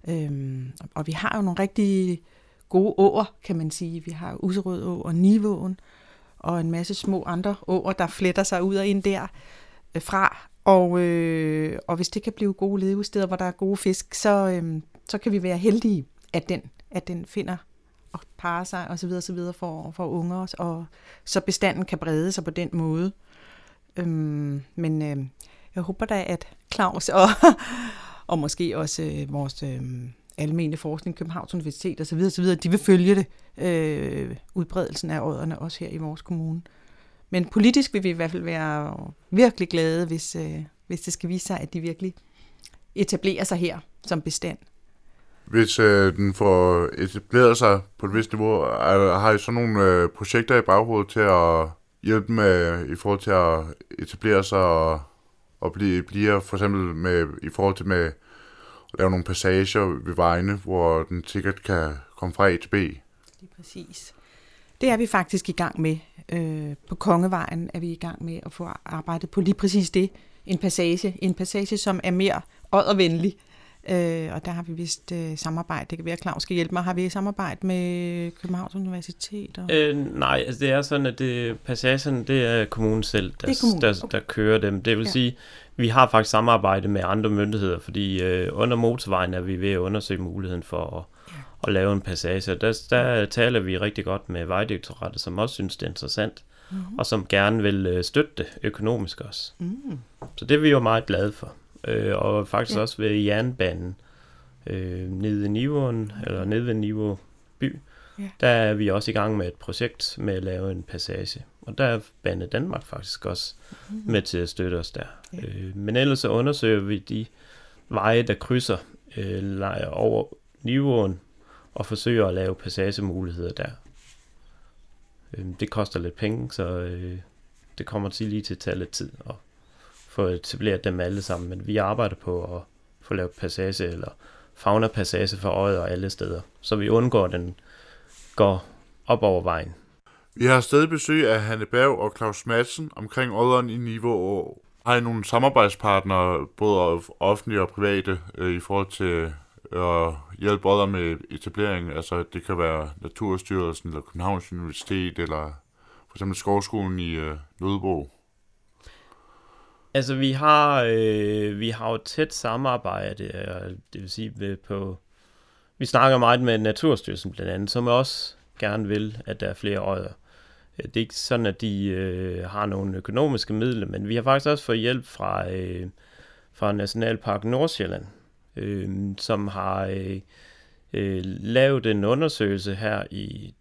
Speaker 13: Øhm, og vi har jo nogle rigtig gode åer, kan man sige. Vi har Userød Å og Nivåen, og en masse små andre åer, der fletter sig ud og ind der øh, fra. Og, øh, og hvis det kan blive gode levesteder, hvor der er gode fisk, så, øh, så kan vi være heldige, at den, at den finder og parer sig og så videre, så videre for, for unger, og så bestanden kan brede sig på den måde. Øhm, men øh, jeg håber da, at Claus og, og måske også øh, vores øh, almene forskning, Københavns Universitet osv., osv., de vil følge det, øh, udbredelsen af ådderne også her i vores kommune. Men politisk vil vi i hvert fald være virkelig glade, hvis, øh, hvis det skal vise sig, at de virkelig etablerer sig her som bestand.
Speaker 11: Hvis øh, den får etableret sig på et vist niveau, er, har I så nogle øh, projekter i baghovedet til at hjælpe med i forhold til at etablere sig og, og blive, blive for eksempel med, i forhold til med at lave nogle passager ved vejene, hvor den sikkert kan komme fra A til B?
Speaker 13: Lige præcis. Det er vi faktisk i gang med. Øh, på Kongevejen er vi i gang med at få arbejdet på lige præcis det. En passage. En passage, som er mere åddervenlig. Øh, og der har vi vist øh, samarbejde. Det kan være, at Claus skal hjælpe mig. Har vi samarbejde med Københavns Universitet? Og...
Speaker 12: Øh, nej, altså det er sådan, at det, passagen, det er kommunen selv, der, kommunen. der, der kører dem. Det vil ja. sige, vi har faktisk samarbejde med andre myndigheder, fordi øh, under motorvejen er vi ved at undersøge muligheden for at, ja. at lave en passage. Der, der taler vi rigtig godt med Vejdirektoratet, som også synes, det er interessant, mm-hmm. og som gerne vil øh, støtte det økonomisk også. Mm. Så det er vi jo meget glade for øh, og faktisk ja. også ved jernbanen øh, nede i Nivåen, eller nede ved Nivå by, ja. der er vi også i gang med et projekt med at lave en passage. Og der er Bane Danmark faktisk også mm. med til at støtte os der. Ja. Øh, men ellers så undersøger vi de veje, der krydser øh, over Nivåen, og forsøger at lave passagemuligheder der. Øh, det koster lidt penge, så øh, det kommer til lige til at tage lidt tid at få etableret dem alle sammen, men vi arbejder på at få lavet passage eller fauna-passage for øjet og alle steder, så vi undgår, at den går op over vejen.
Speaker 11: Vi har stadig besøg af Hanne Berg og Claus Madsen omkring Odderen i Niveau og har I nogle samarbejdspartnere, både offentlige og private, øh, i forhold til øh, at hjælpe Odder med etablering? Altså det kan være Naturstyrelsen eller Københavns Universitet eller for eksempel Skovskolen i øh, Nødebo.
Speaker 12: Altså vi har øh, vi har jo tæt samarbejde, øh, det vil sige på vi snakker meget med Naturstyrelsen blandt andet, som også gerne vil, at der er flere øjer. Øh, det er ikke sådan, at de øh, har nogle økonomiske midler, men vi har faktisk også fået hjælp fra, øh, fra Nationalpark Nordsjælland, øh, som har øh, øh, lavet en undersøgelse her i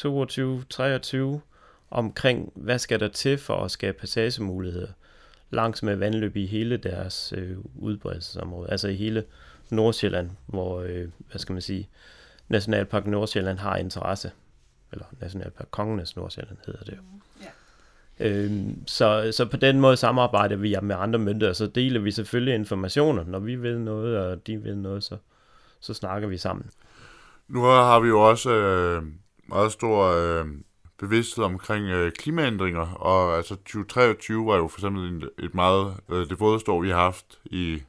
Speaker 12: 22-23 omkring, hvad skal der til for at skabe passagemuligheder langs med vandløb i hele deres øh, udbredelsesområde, altså i hele Nordsjælland, hvor, øh, hvad skal man sige, Nationalpark Nordsjælland har interesse eller Nationalpark Kongenes Nordsjælland hedder det jo. Ja. Øhm, så, så på den måde samarbejder vi med andre myndigheder, så deler vi selvfølgelig informationer. Når vi ved noget, og de ved noget, så, så snakker vi sammen.
Speaker 11: Nu har vi jo også øh, meget stor øh, bevidsthed omkring øh, klimaændringer, og altså 2023 var jo for eksempel en, et meget, øh, det vådeste år, vi har haft i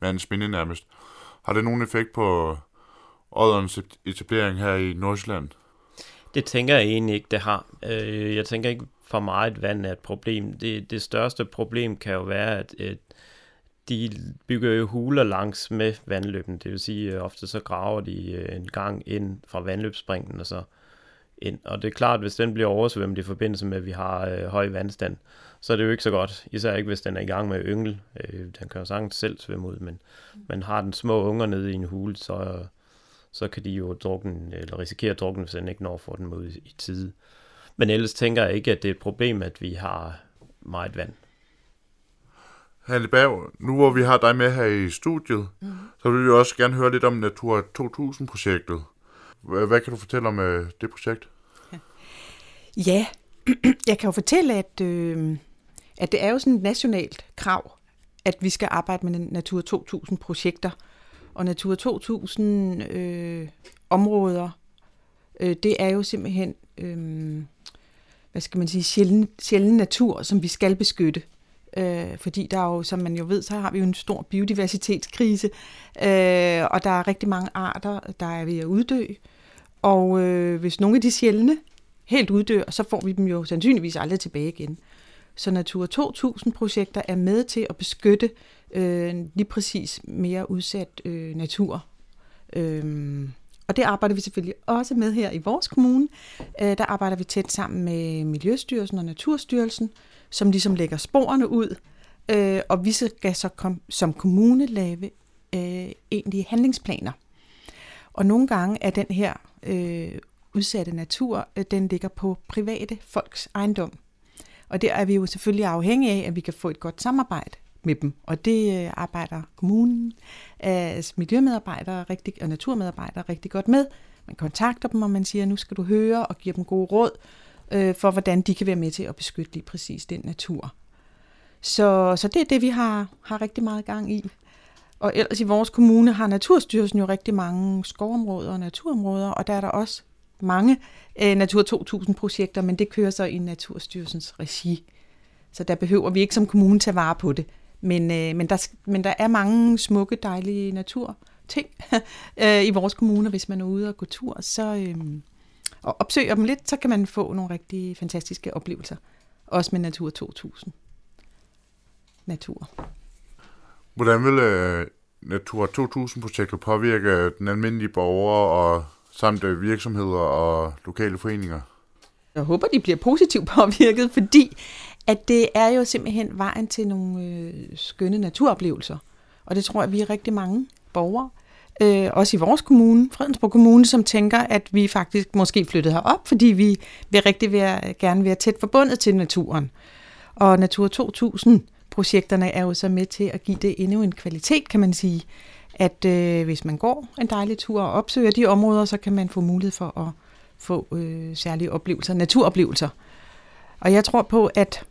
Speaker 11: mandens minde nærmest. Har det nogen effekt på øh, Odderens etablering her i Nordsjælland?
Speaker 12: Det tænker jeg egentlig ikke, det har. Øh, jeg tænker ikke, for meget vand er et problem. Det, det største problem kan jo være, at, at de bygger jo huler langs med vandløben. Det vil sige, at ofte så graver de øh, en gang ind fra vandløbsspringen og så ind. Og det er klart, at hvis den bliver oversvømmet i forbindelse med, at vi har øh, høj vandstand, så er det jo ikke så godt. Især ikke, hvis den er i gang med yngel. Øh, den kan jo sagtens selv svømme ud, men man har den små unger nede i en hule, så, så kan de jo drukne, eller risikere at drukne, hvis den ikke når at få dem ud i, i tide. Men ellers tænker jeg ikke, at det er et problem, at vi har meget vand.
Speaker 11: Hanne Berg, nu hvor vi har dig med her i studiet, mm. så vil vi også gerne høre lidt om Natur 2000-projektet. Hvad kan du fortælle om øh, det projekt?
Speaker 13: Ja, jeg kan jo fortælle, at, øh, at det er jo sådan et nationalt krav, at vi skal arbejde med Natur 2000-projekter. Og Natur 2000-områder, øh, øh, det er jo simpelthen, øh, hvad skal man sige, sjælden, sjælden natur, som vi skal beskytte. Øh, fordi der er jo, som man jo ved, så har vi jo en stor biodiversitetskrise, øh, og der er rigtig mange arter, der er ved at uddø. Og øh, hvis nogle af de sjældne helt uddør, så får vi dem jo sandsynligvis aldrig tilbage igen. Så Natur 2000-projekter er med til at beskytte øh, lige præcis mere udsat øh, natur. Øhm, og det arbejder vi selvfølgelig også med her i vores kommune. Øh, der arbejder vi tæt sammen med Miljøstyrelsen og Naturstyrelsen, som ligesom lægger sporene ud. Øh, og vi skal så kom, som kommune lave øh, egentlige handlingsplaner. Og nogle gange er den her øh, udsatte natur, øh, den ligger på private folks ejendom. Og der er vi jo selvfølgelig afhængige af, at vi kan få et godt samarbejde med dem. Og det øh, arbejder kommunen, altså miljømedarbejdere rigtig, og naturmedarbejdere rigtig godt med. Man kontakter dem, og man siger, nu skal du høre, og giver dem gode råd øh, for, hvordan de kan være med til at beskytte lige præcis den natur. Så, så det er det, vi har, har rigtig meget gang i. Og ellers i vores kommune har Naturstyrelsen jo rigtig mange skovområder og naturområder, og der er der også mange øh, Natur 2000-projekter, men det kører så i Naturstyrelsens regi. Så der behøver vi ikke som kommune tage vare på det. Men, øh, men, der, men der er mange smukke, dejlige naturting øh, i vores kommune, hvis man er ude og gå tur, så øh, og opsøger dem lidt, så kan man få nogle rigtig fantastiske oplevelser. Også med Natur 2000. Natur.
Speaker 11: Hvordan vil øh, Natura 2000-projektet påvirke øh, den almindelige borger og samt øh, virksomheder og lokale foreninger?
Speaker 13: Jeg håber, de bliver positivt påvirket, fordi at det er jo simpelthen vejen til nogle øh, skønne naturoplevelser. Og det tror jeg, vi er rigtig mange borgere, øh, også i vores kommune, Fredensborg Kommune, som tænker, at vi faktisk måske flyttede herop, fordi vi vil rigtig være, gerne være tæt forbundet til naturen. Og Natur projekterne er jo så med til at give det endnu en kvalitet, kan man sige, at øh, hvis man går en dejlig tur og opsøger de områder, så kan man få mulighed for at få øh, særlige oplevelser, naturoplevelser. Og jeg tror på, at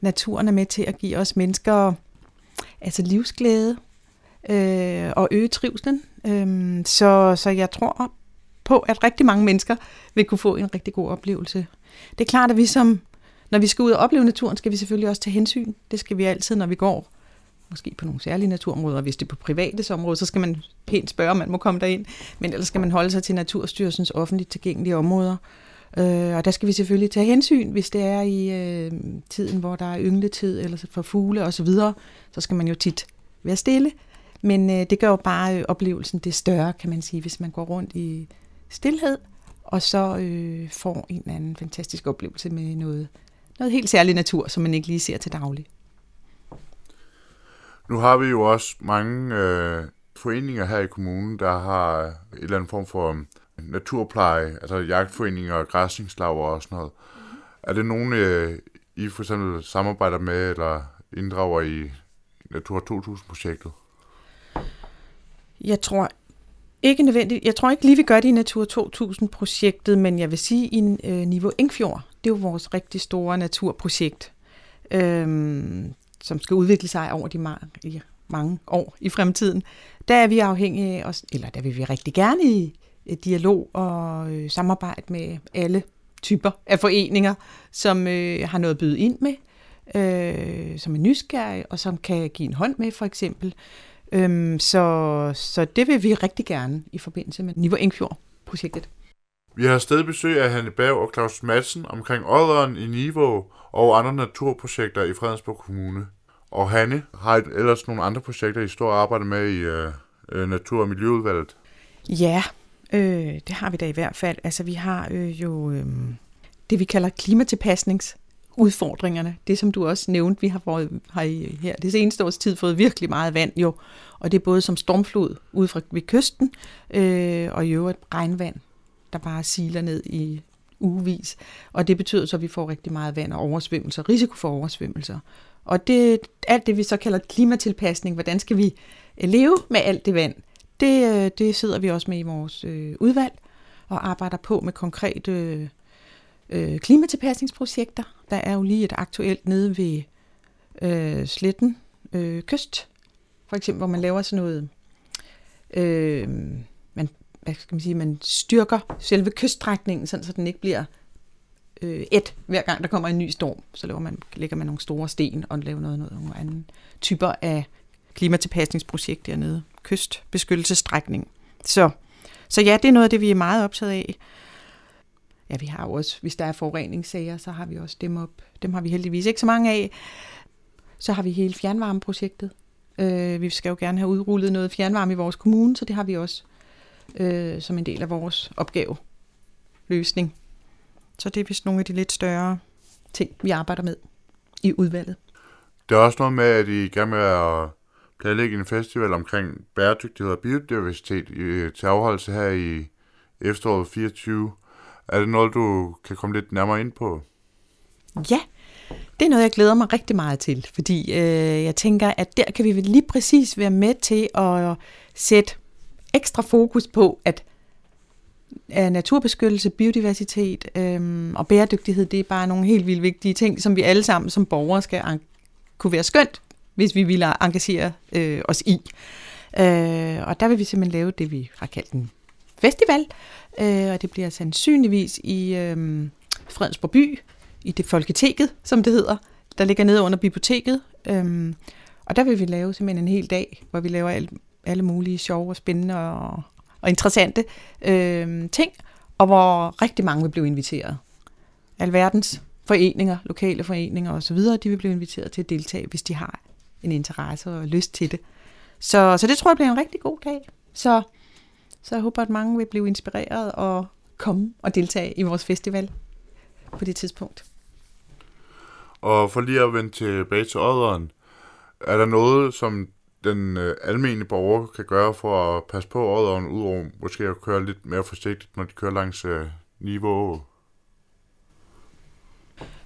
Speaker 13: naturen er med til at give os mennesker altså livsglæde øh, og øge trivselen. Øh, så, så jeg tror på, at rigtig mange mennesker vil kunne få en rigtig god oplevelse. Det er klart, at vi som, når vi skal ud og opleve naturen, skal vi selvfølgelig også tage hensyn. Det skal vi altid, når vi går måske på nogle særlige naturområder. Hvis det er på private områder, så skal man pænt spørge, om man må komme derind. Men ellers skal man holde sig til Naturstyrelsens offentligt tilgængelige områder. Øh, og der skal vi selvfølgelig tage hensyn, hvis det er i øh, tiden, hvor der er yngletid, eller for fugle osv., så, så skal man jo tit være stille. Men øh, det gør jo bare øh, oplevelsen det større, kan man sige, hvis man går rundt i stillhed, og så øh, får en eller anden fantastisk oplevelse med noget, noget helt særlig natur, som man ikke lige ser til daglig.
Speaker 11: Nu har vi jo også mange øh, foreninger her i kommunen, der har en eller anden form for naturpleje, altså jagtforeninger og græsningslag og sådan noget. Er det nogen, øh, I for eksempel samarbejder med eller inddrager i Natur 2000-projektet?
Speaker 13: Jeg tror ikke nødvendigt. Jeg tror ikke lige, vi gør det i Natur 2000-projektet, men jeg vil sige, i øh, Niveau Engfjord, det er jo vores rigtig store naturprojekt, øh, som skal udvikle sig over de mange, mange år i fremtiden. Der er vi afhængige af, os, eller der vil vi rigtig gerne i dialog og øh, samarbejde med alle typer af foreninger, som øh, har noget at byde ind med, øh, som er nysgerrige og som kan give en hånd med for eksempel. Øhm, så, så det vil vi rigtig gerne i forbindelse med Niveau Engfjord-projektet.
Speaker 11: Vi har stadig besøg af Hanne Berg og Claus Madsen omkring Odderen i Niveau og andre naturprojekter i Fredensborg Kommune. Og Hanne har et, ellers nogle andre projekter, I står og arbejder med i øh, øh Natur- og Miljøudvalget.
Speaker 13: Ja, øh, det har vi da i hvert fald. Altså vi har øh, jo øh, det, vi kalder klimatilpasnings udfordringerne. Det, som du også nævnte, vi har, fået, har I her det seneste års tid fået virkelig meget vand jo, og det er både som stormflod ude fra ved kysten, øh, og i øvrigt regnvand, der bare siler ned i ugevis. Og det betyder så, at vi får rigtig meget vand og oversvømmelser, risiko for oversvømmelser. Og det, alt det, vi så kalder klimatilpasning, hvordan skal vi øh, leve med alt det vand, det, øh, det sidder vi også med i vores øh, udvalg og arbejder på med konkrete øh, klimatilpasningsprojekter. Der er jo lige et aktuelt nede ved øh, Sletten øh, Kyst, for eksempel, hvor man laver sådan noget, øh, man, hvad skal man sige, man styrker selve kyststrækningen, sådan, så den ikke bliver øh, et hver gang der kommer en ny storm. Så laver man, lægger man nogle store sten og laver noget, noget, nogle andre typer af klimatilpasningsprojekt dernede. Kystbeskyttelsestrækning. Så, så ja, det er noget af det, vi er meget optaget af. Ja, vi har jo også, hvis der er forureningssager, så har vi også dem op. Dem har vi heldigvis ikke så mange af. Så har vi hele fjernvarmeprojektet. Øh, vi skal jo gerne have udrullet noget fjernvarme i vores kommune, så det har vi også øh, som en del af vores opgave løsning. Så det er vist nogle af de lidt større ting, vi arbejder med i udvalget.
Speaker 11: Det er også noget med, at I gerne vil at planlægge en festival omkring bæredygtighed og biodiversitet til afholdelse her i efteråret 24. Er det noget, du kan komme lidt nærmere ind på?
Speaker 13: Ja, det er noget, jeg glæder mig rigtig meget til, fordi øh, jeg tænker, at der kan vi lige præcis være med til at sætte ekstra fokus på, at naturbeskyttelse, biodiversitet øh, og bæredygtighed, det er bare nogle helt vildt vigtige ting, som vi alle sammen som borgere skal kunne være skønt, hvis vi vil engagere øh, os i. Øh, og der vil vi simpelthen lave det, vi har kaldt en festival, øh, og det bliver sandsynligvis i øh, Fredensborg by, i det Folketeket, som det hedder, der ligger nede under biblioteket. Øh, og der vil vi lave simpelthen en hel dag, hvor vi laver alle, alle mulige sjove og spændende og, og interessante øh, ting, og hvor rigtig mange vil blive inviteret. Alverdens foreninger, lokale foreninger osv., de vil blive inviteret til at deltage, hvis de har en interesse og lyst til det. Så, så det tror jeg bliver en rigtig god dag. Så, så jeg håber, at mange vil blive inspireret og komme og deltage i vores festival på det tidspunkt.
Speaker 11: Og for lige at vende tilbage til Odderen, er der noget, som den øh, almindelige borger kan gøre for at passe på Odderen, udover måske at køre lidt mere forsigtigt, når de kører langs øh, niveau?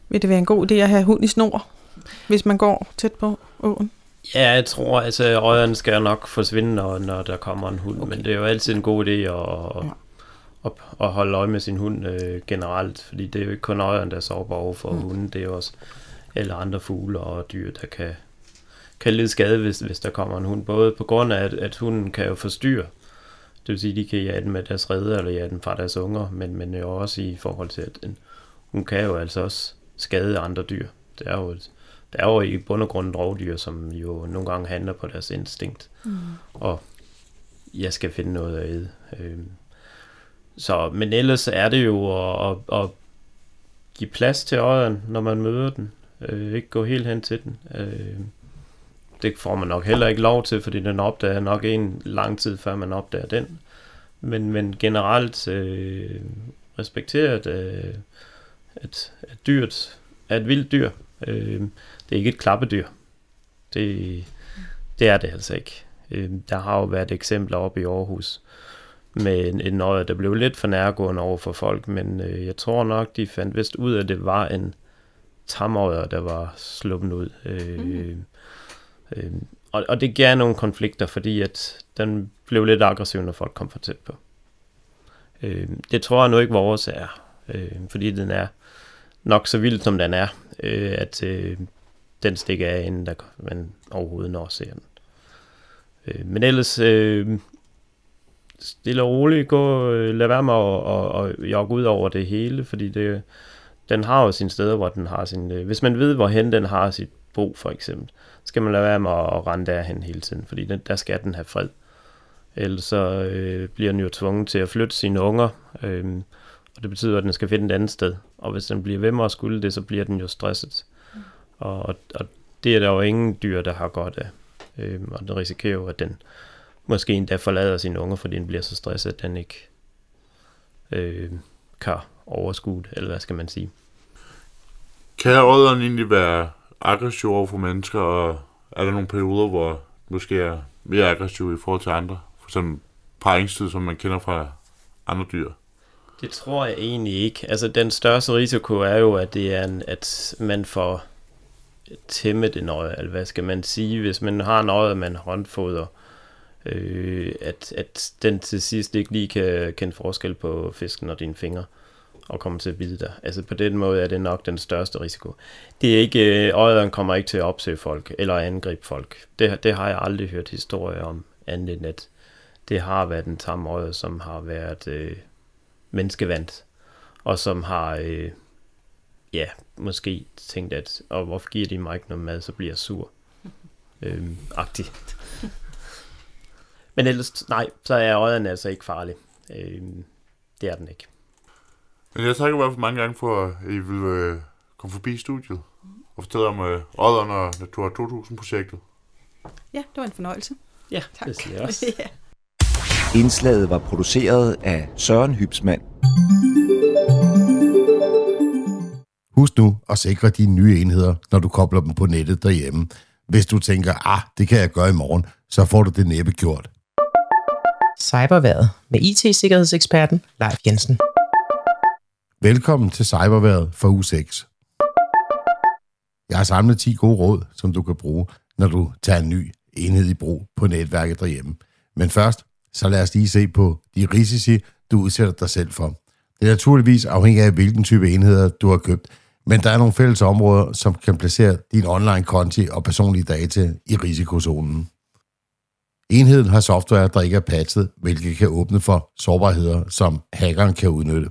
Speaker 13: Vil det være en god idé at have hund i snor, hvis man går tæt på åen?
Speaker 12: Ja, jeg tror, altså rødderne skal nok forsvinde, når, når der kommer en hund, okay. men det er jo altid en god idé at, ja. at, at holde øje med sin hund øh, generelt, fordi det er jo ikke kun øjerne, der sover over for mm. hunden, det er jo også alle andre fugle og dyr, der kan, kan lide skade, hvis, hvis der kommer en hund. Både på grund af, at, at hunden kan jo forstyrre. Det vil sige, de kan jage den med deres redder, eller jage den fra deres unger, men, men jo også i forhold til, at en, hun kan jo altså også skade andre dyr. Det er jo, et, det er jo i bund og grund rovdyr, som jo nogle gange handler på deres instinkt. Mm. Og jeg skal finde noget af det. Øh, så, men ellers er det jo at, at, at give plads til øjen, når man møder den. Øh, ikke gå helt hen til den. Øh, det får man nok heller ikke lov til, fordi den opdager nok en lang tid, før man opdager den. Men, men generelt øh, respekteret, øh, at, at dyret er et vildt dyr. Øh, det er ikke et klappedyr. Det, det er det altså ikke. Øh, der har jo været eksempler op i Aarhus med en, en øje, der blev lidt for nærgående over for folk, men øh, jeg tror nok, de fandt vist ud af, at det var en tamøjer, der var sluppet ud. Øh, mm. øh, og, og det gav nogle konflikter, fordi at den blev lidt aggressiv, når folk kom for tæt på. Øh, det tror jeg nu ikke vores er, øh, fordi den er nok så vild, som den er, øh, at øh, den stikker af, inden der, man overhovedet når ser den. Øh, men ellers, øh, stille og roligt gå, øh, lad være med at, at, at jogge ud over det hele, fordi det, den har jo sine steder, hvor den har sin... Øh, hvis man ved, hvorhen den har sit bo, for eksempel, skal man lade være med at rende derhen hele tiden, fordi den, der skal den have fred. Ellers så øh, bliver den jo tvunget til at flytte sine unger, øh, og det betyder, at den skal finde et andet sted. Og hvis den bliver ved med at skulle det, så bliver den jo stresset. Og, og, og det er der jo ingen dyr, der har godt af. Øhm, og den risikerer jo, at den måske endda forlader sine unger, fordi den bliver så stresset, at den ikke øh, kan overskue det, eller hvad skal man sige.
Speaker 11: Kan ådderen egentlig være aggressiv over for mennesker, og er der nogle perioder, hvor måske er mere aggressiv i forhold til andre? For eksempel paringstid, som man kender fra andre dyr?
Speaker 12: Det tror jeg egentlig ikke. Altså, den største risiko er jo, at det er, en, at man får tæmmet en øje, eller hvad skal man sige, hvis man har en øje, man håndfoder, øh, at, at den til sidst ikke lige kan kende forskel på fisken og dine fingre og kommer til at bide dig. Altså på den måde er det nok den største risiko. Det er ikke, øh, øjeren kommer ikke til at opsøge folk eller angribe folk. Det, det har jeg aldrig hørt historie om, andet end at det har været en tam øje, som har været øh, menneskevandt, og som har, øh, ja, måske tænkt, at og hvorfor giver de mig ikke noget mad, så bliver jeg sur. Øh, agtig. Men ellers, nej, så er øjerne altså ikke farlig. Øh, det er den ikke.
Speaker 11: Men jeg takker i hvert fald mange gange for, at I vil øh, komme forbi studiet og fortælle om øh, Odderen og Natura 2000-projektet.
Speaker 13: Ja, det var en fornøjelse.
Speaker 12: Ja,
Speaker 13: tak.
Speaker 12: det siger jeg også.
Speaker 13: ja.
Speaker 14: Indslaget var produceret af Søren Hybsmand.
Speaker 7: Husk nu at sikre dine nye enheder, når du kobler dem på nettet derhjemme. Hvis du tænker, ah, det kan jeg gøre i morgen, så får du det næppe gjort.
Speaker 15: Cyberværet med IT-sikkerhedseksperten Leif Jensen.
Speaker 7: Velkommen til Cyberværet for u 6. Jeg har samlet 10 gode råd, som du kan bruge, når du tager en ny enhed i brug på netværket derhjemme. Men først, så lad os lige se på de risici, du udsætter dig selv for. Det er naturligvis afhængig af, hvilken type enheder du har købt, men der er nogle fælles områder, som kan placere din online-konti og personlige data i risikozonen. Enheden har software, der ikke er patchet, hvilket kan åbne for sårbarheder, som hackeren kan udnytte.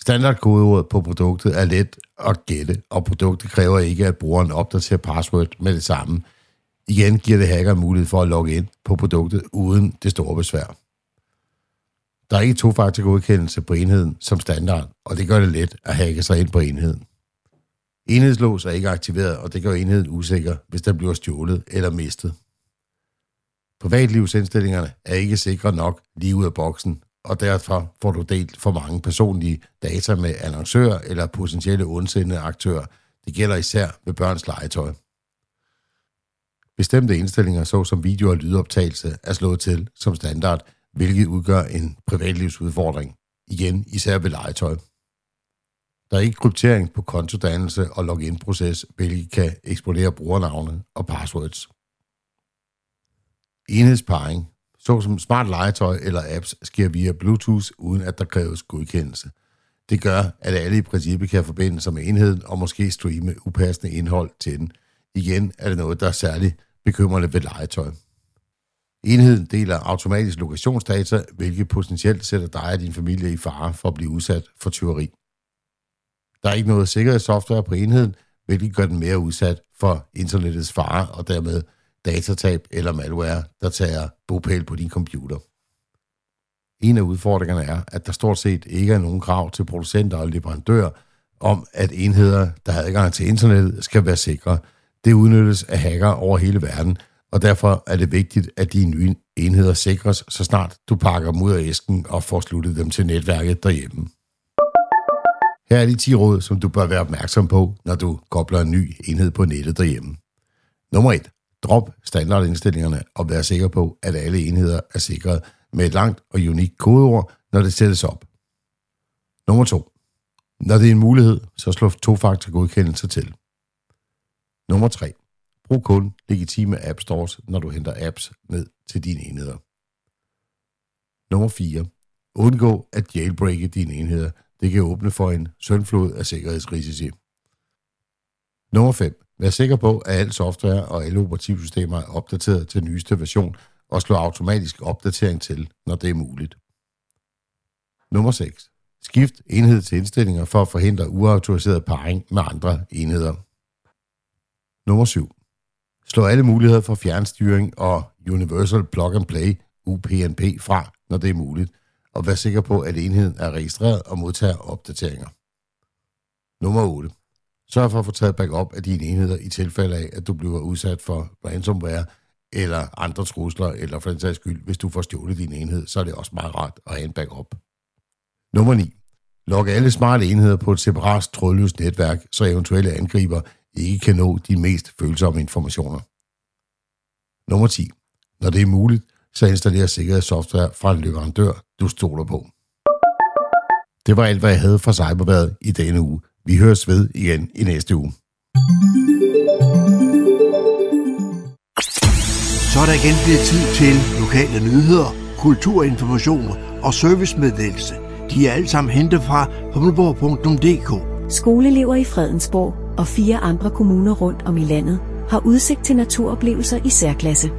Speaker 7: Standardkodeordet på produktet er let at gætte, og produktet kræver ikke, at brugeren opdaterer password med det samme. Igen giver det hacker mulighed for at logge ind på produktet uden det store besvær. Der er ikke to-faktor godkendelse på enheden som standard, og det gør det let at hacke sig ind på enheden. Enhedslås er ikke aktiveret, og det gør enheden usikker, hvis den bliver stjålet eller mistet. Privatlivsindstillingerne er ikke sikre nok lige ud af boksen, og derfor får du delt for mange personlige data med annoncører eller potentielle ondsindede aktører. Det gælder især ved børns legetøj. Bestemte indstillinger, såsom video- og lydoptagelse, er slået til som standard, hvilket udgør en privatlivsudfordring. Igen især ved legetøj. Der er ikke kryptering på kontodannelse og login-proces, hvilket kan eksponere brugernavne og passwords. Enhedsparing såsom smart legetøj eller apps, sker via Bluetooth, uden at der kræves godkendelse. Det gør, at alle i princippet kan forbinde sig med enheden og måske streame upassende indhold til den. Igen er det noget, der er særligt bekymrende ved legetøj. Enheden deler automatisk lokationsdata, hvilket potentielt sætter dig og din familie i fare for at blive udsat for tyveri. Der er ikke noget sikkerhedssoftware på enheden, hvilket gør den mere udsat for internettets fare og dermed datatab eller malware, der tager bopæl på din computer. En af udfordringerne er, at der stort set ikke er nogen krav til producenter og leverandører om, at enheder, der har adgang til internettet, skal være sikre. Det udnyttes af hacker over hele verden, og derfor er det vigtigt, at de nye enheder sikres, så snart du pakker dem ud af æsken og får sluttet dem til netværket derhjemme. Her er de 10 råd, som du bør være opmærksom på, når du kobler en ny enhed på nettet derhjemme. Nummer 1. Drop standardindstillingerne og vær sikker på, at alle enheder er sikret med et langt og unikt kodeord, når det sættes op. Nummer 2. Når det er en mulighed, så slå to-faktor godkendelse til. Nummer 3. Brug kun legitime app stores, når du henter apps ned til dine enheder. Nummer 4. Undgå at jailbreake dine enheder. Det kan åbne for en søndflod af sikkerhedsrisici. Nummer 5. Vær sikker på, at al software og alle operativsystemer er opdateret til nyeste version, og slå automatisk opdatering til, når det er muligt. Nummer 6. Skift enhed til indstillinger for at forhindre uautoriseret parring med andre enheder. Nummer 7. Slå alle muligheder for fjernstyring og Universal Plug and Play UPnP fra, når det er muligt, og vær sikker på, at enheden er registreret og modtager opdateringer. Nummer 8. Sørg for at få taget backup af dine enheder i tilfælde af, at du bliver udsat for ransomware eller andre trusler, eller for den sags skyld, hvis du får stjålet din enhed, så er det også meget rart at have en backup. Nummer 9. Log alle smarte enheder på et separat trådløst netværk, så eventuelle angriber ikke kan nå de mest følsomme informationer. Nummer 10. Når det er muligt, så installerer sikkerhedssoftware fra en leverandør, du stoler på. Det var alt, hvad jeg havde fra Cyberværet i denne uge. Vi høres ved igen i næste uge.
Speaker 4: Så er der igen blevet tid til lokale nyheder, kulturinformation og servicemeddelelse. De er alle sammen hentet fra humleborg.dk.
Speaker 6: Skoleelever i Fredensborg og fire andre kommuner rundt om i landet har udsigt til naturoplevelser i særklasse.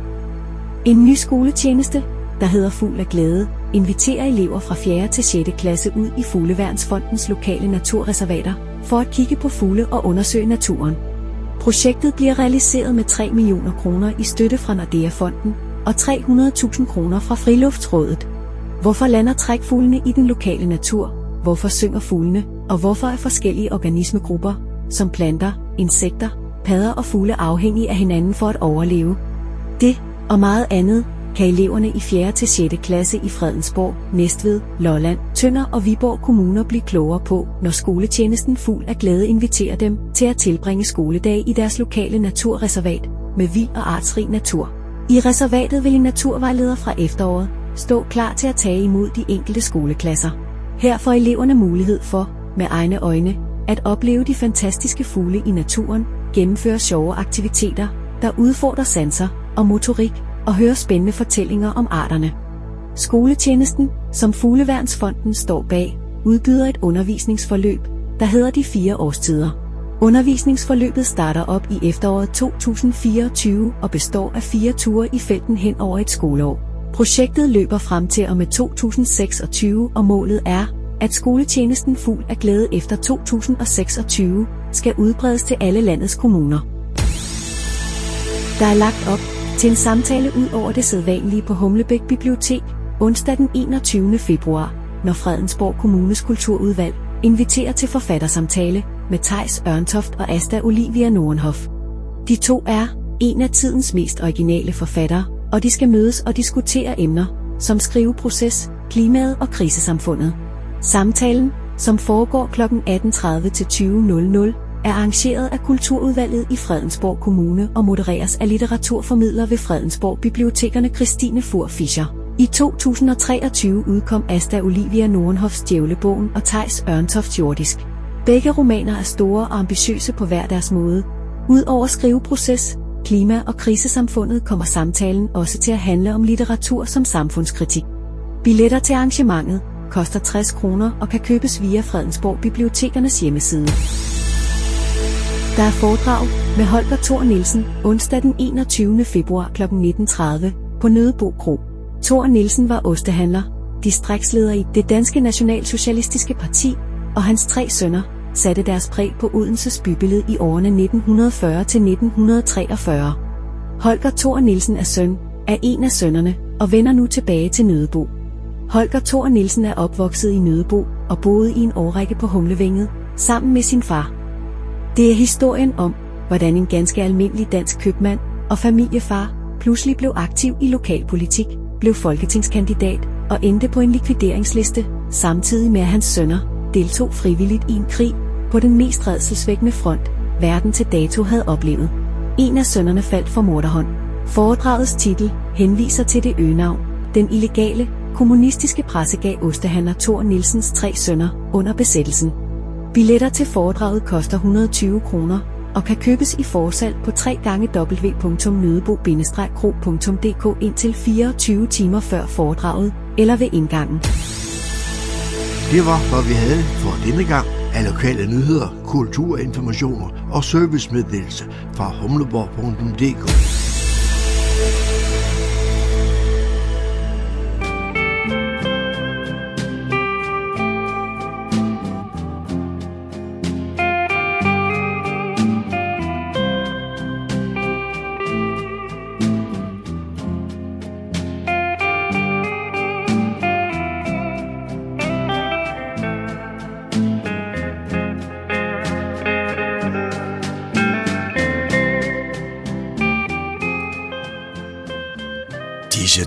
Speaker 6: En ny skoletjeneste, der hedder Fugl af Glæde, inviterer elever fra 4. til 6. klasse ud i Fugleværnsfondens lokale naturreservater for at kigge på fugle og undersøge naturen. Projektet bliver realiseret med 3 millioner kroner i støtte fra Nordea-fonden og 300.000 kroner fra Friluftsrådet. Hvorfor lander trækfuglene i den lokale natur? Hvorfor synger fuglene? Og hvorfor er forskellige organismegrupper, som planter, insekter, padder og fugle afhængige af hinanden for at overleve? Det og meget andet kan eleverne i 4. til 6. klasse i Fredensborg, Næstved, Lolland, Tønder og Viborg kommuner blive klogere på, når skoletjenesten Fugl af Glæde inviterer dem til at tilbringe skoledag i deres lokale naturreservat med vild og artsrig natur. I reservatet vil en naturvejleder fra efteråret stå klar til at tage imod de enkelte skoleklasser. Her får eleverne mulighed for, med egne øjne, at opleve de fantastiske fugle i naturen, gennemføre sjove aktiviteter, der udfordrer sanser og motorik, og høre spændende fortællinger om arterne. Skoletjenesten, som Fugleværnsfonden står bag, udbyder et undervisningsforløb, der hedder de fire årstider. Undervisningsforløbet starter op i efteråret 2024 og består af fire ture i felten hen over et skoleår. Projektet løber frem til og med 2026, og målet er, at skoletjenesten Fugl af Glæde efter 2026 skal udbredes til alle landets kommuner. Der er lagt op til en samtale ud over det sædvanlige på Humlebæk Bibliotek onsdag den 21. februar, når Fredensborg Kommunes Kulturudvalg inviterer til forfattersamtale med Tejs Ørntoft og Asta Olivia Nordenhoff. De to er en af tidens mest originale forfattere, og de skal mødes og diskutere emner som skriveproces, klimaet og krisesamfundet. Samtalen, som foregår kl. 18.30 til 20.00, er arrangeret af Kulturudvalget i Fredensborg Kommune og modereres af litteraturformidler ved Fredensborg Bibliotekerne Christine Fur Fischer. I 2023 udkom Asta Olivia Nordenhoffs Djævlebogen og Tejs Ørntofts Jordisk. Begge romaner er store og ambitiøse på hver deres måde. Udover skriveproces, klima og krisesamfundet kommer samtalen også til at handle om litteratur som samfundskritik. Billetter til arrangementet koster 60 kroner og kan købes via Fredensborg Bibliotekernes hjemmeside. Der er foredrag med Holger Thor Nielsen onsdag den 21. februar kl. 19.30 på Nødebo Kro. Thor Nielsen var ostehandler, distriktsleder i det danske nationalsocialistiske parti, og hans tre sønner satte deres præg på Odenses bybillede i årene 1940 til 1943. Holger Thor Nielsen er søn af en af sønnerne og vender nu tilbage til Nødebo. Holger Thor Nielsen er opvokset i Nødebo og boede i en årrække på Humlevænget sammen med sin far. Det er historien om, hvordan en ganske almindelig dansk købmand og familiefar pludselig blev aktiv i lokalpolitik, blev folketingskandidat og endte på en likvideringsliste, samtidig med at hans sønner deltog frivilligt i en krig på den mest redselsvækkende front, verden til dato havde oplevet. En af sønnerne faldt for morderhånd. Foredragets titel henviser til det øgenavn, den illegale, kommunistiske presse gav ostehandler Thor Nielsens tre sønner under besættelsen. Billetter til foredraget koster 120 kroner og kan købes i forsalg på www.nødebo-kro.dk indtil 24 timer før foredraget eller ved indgangen.
Speaker 4: Det var, hvad vi havde for denne gang af lokale nyheder, kulturinformationer og servicemeddelelse fra humleborg.dk.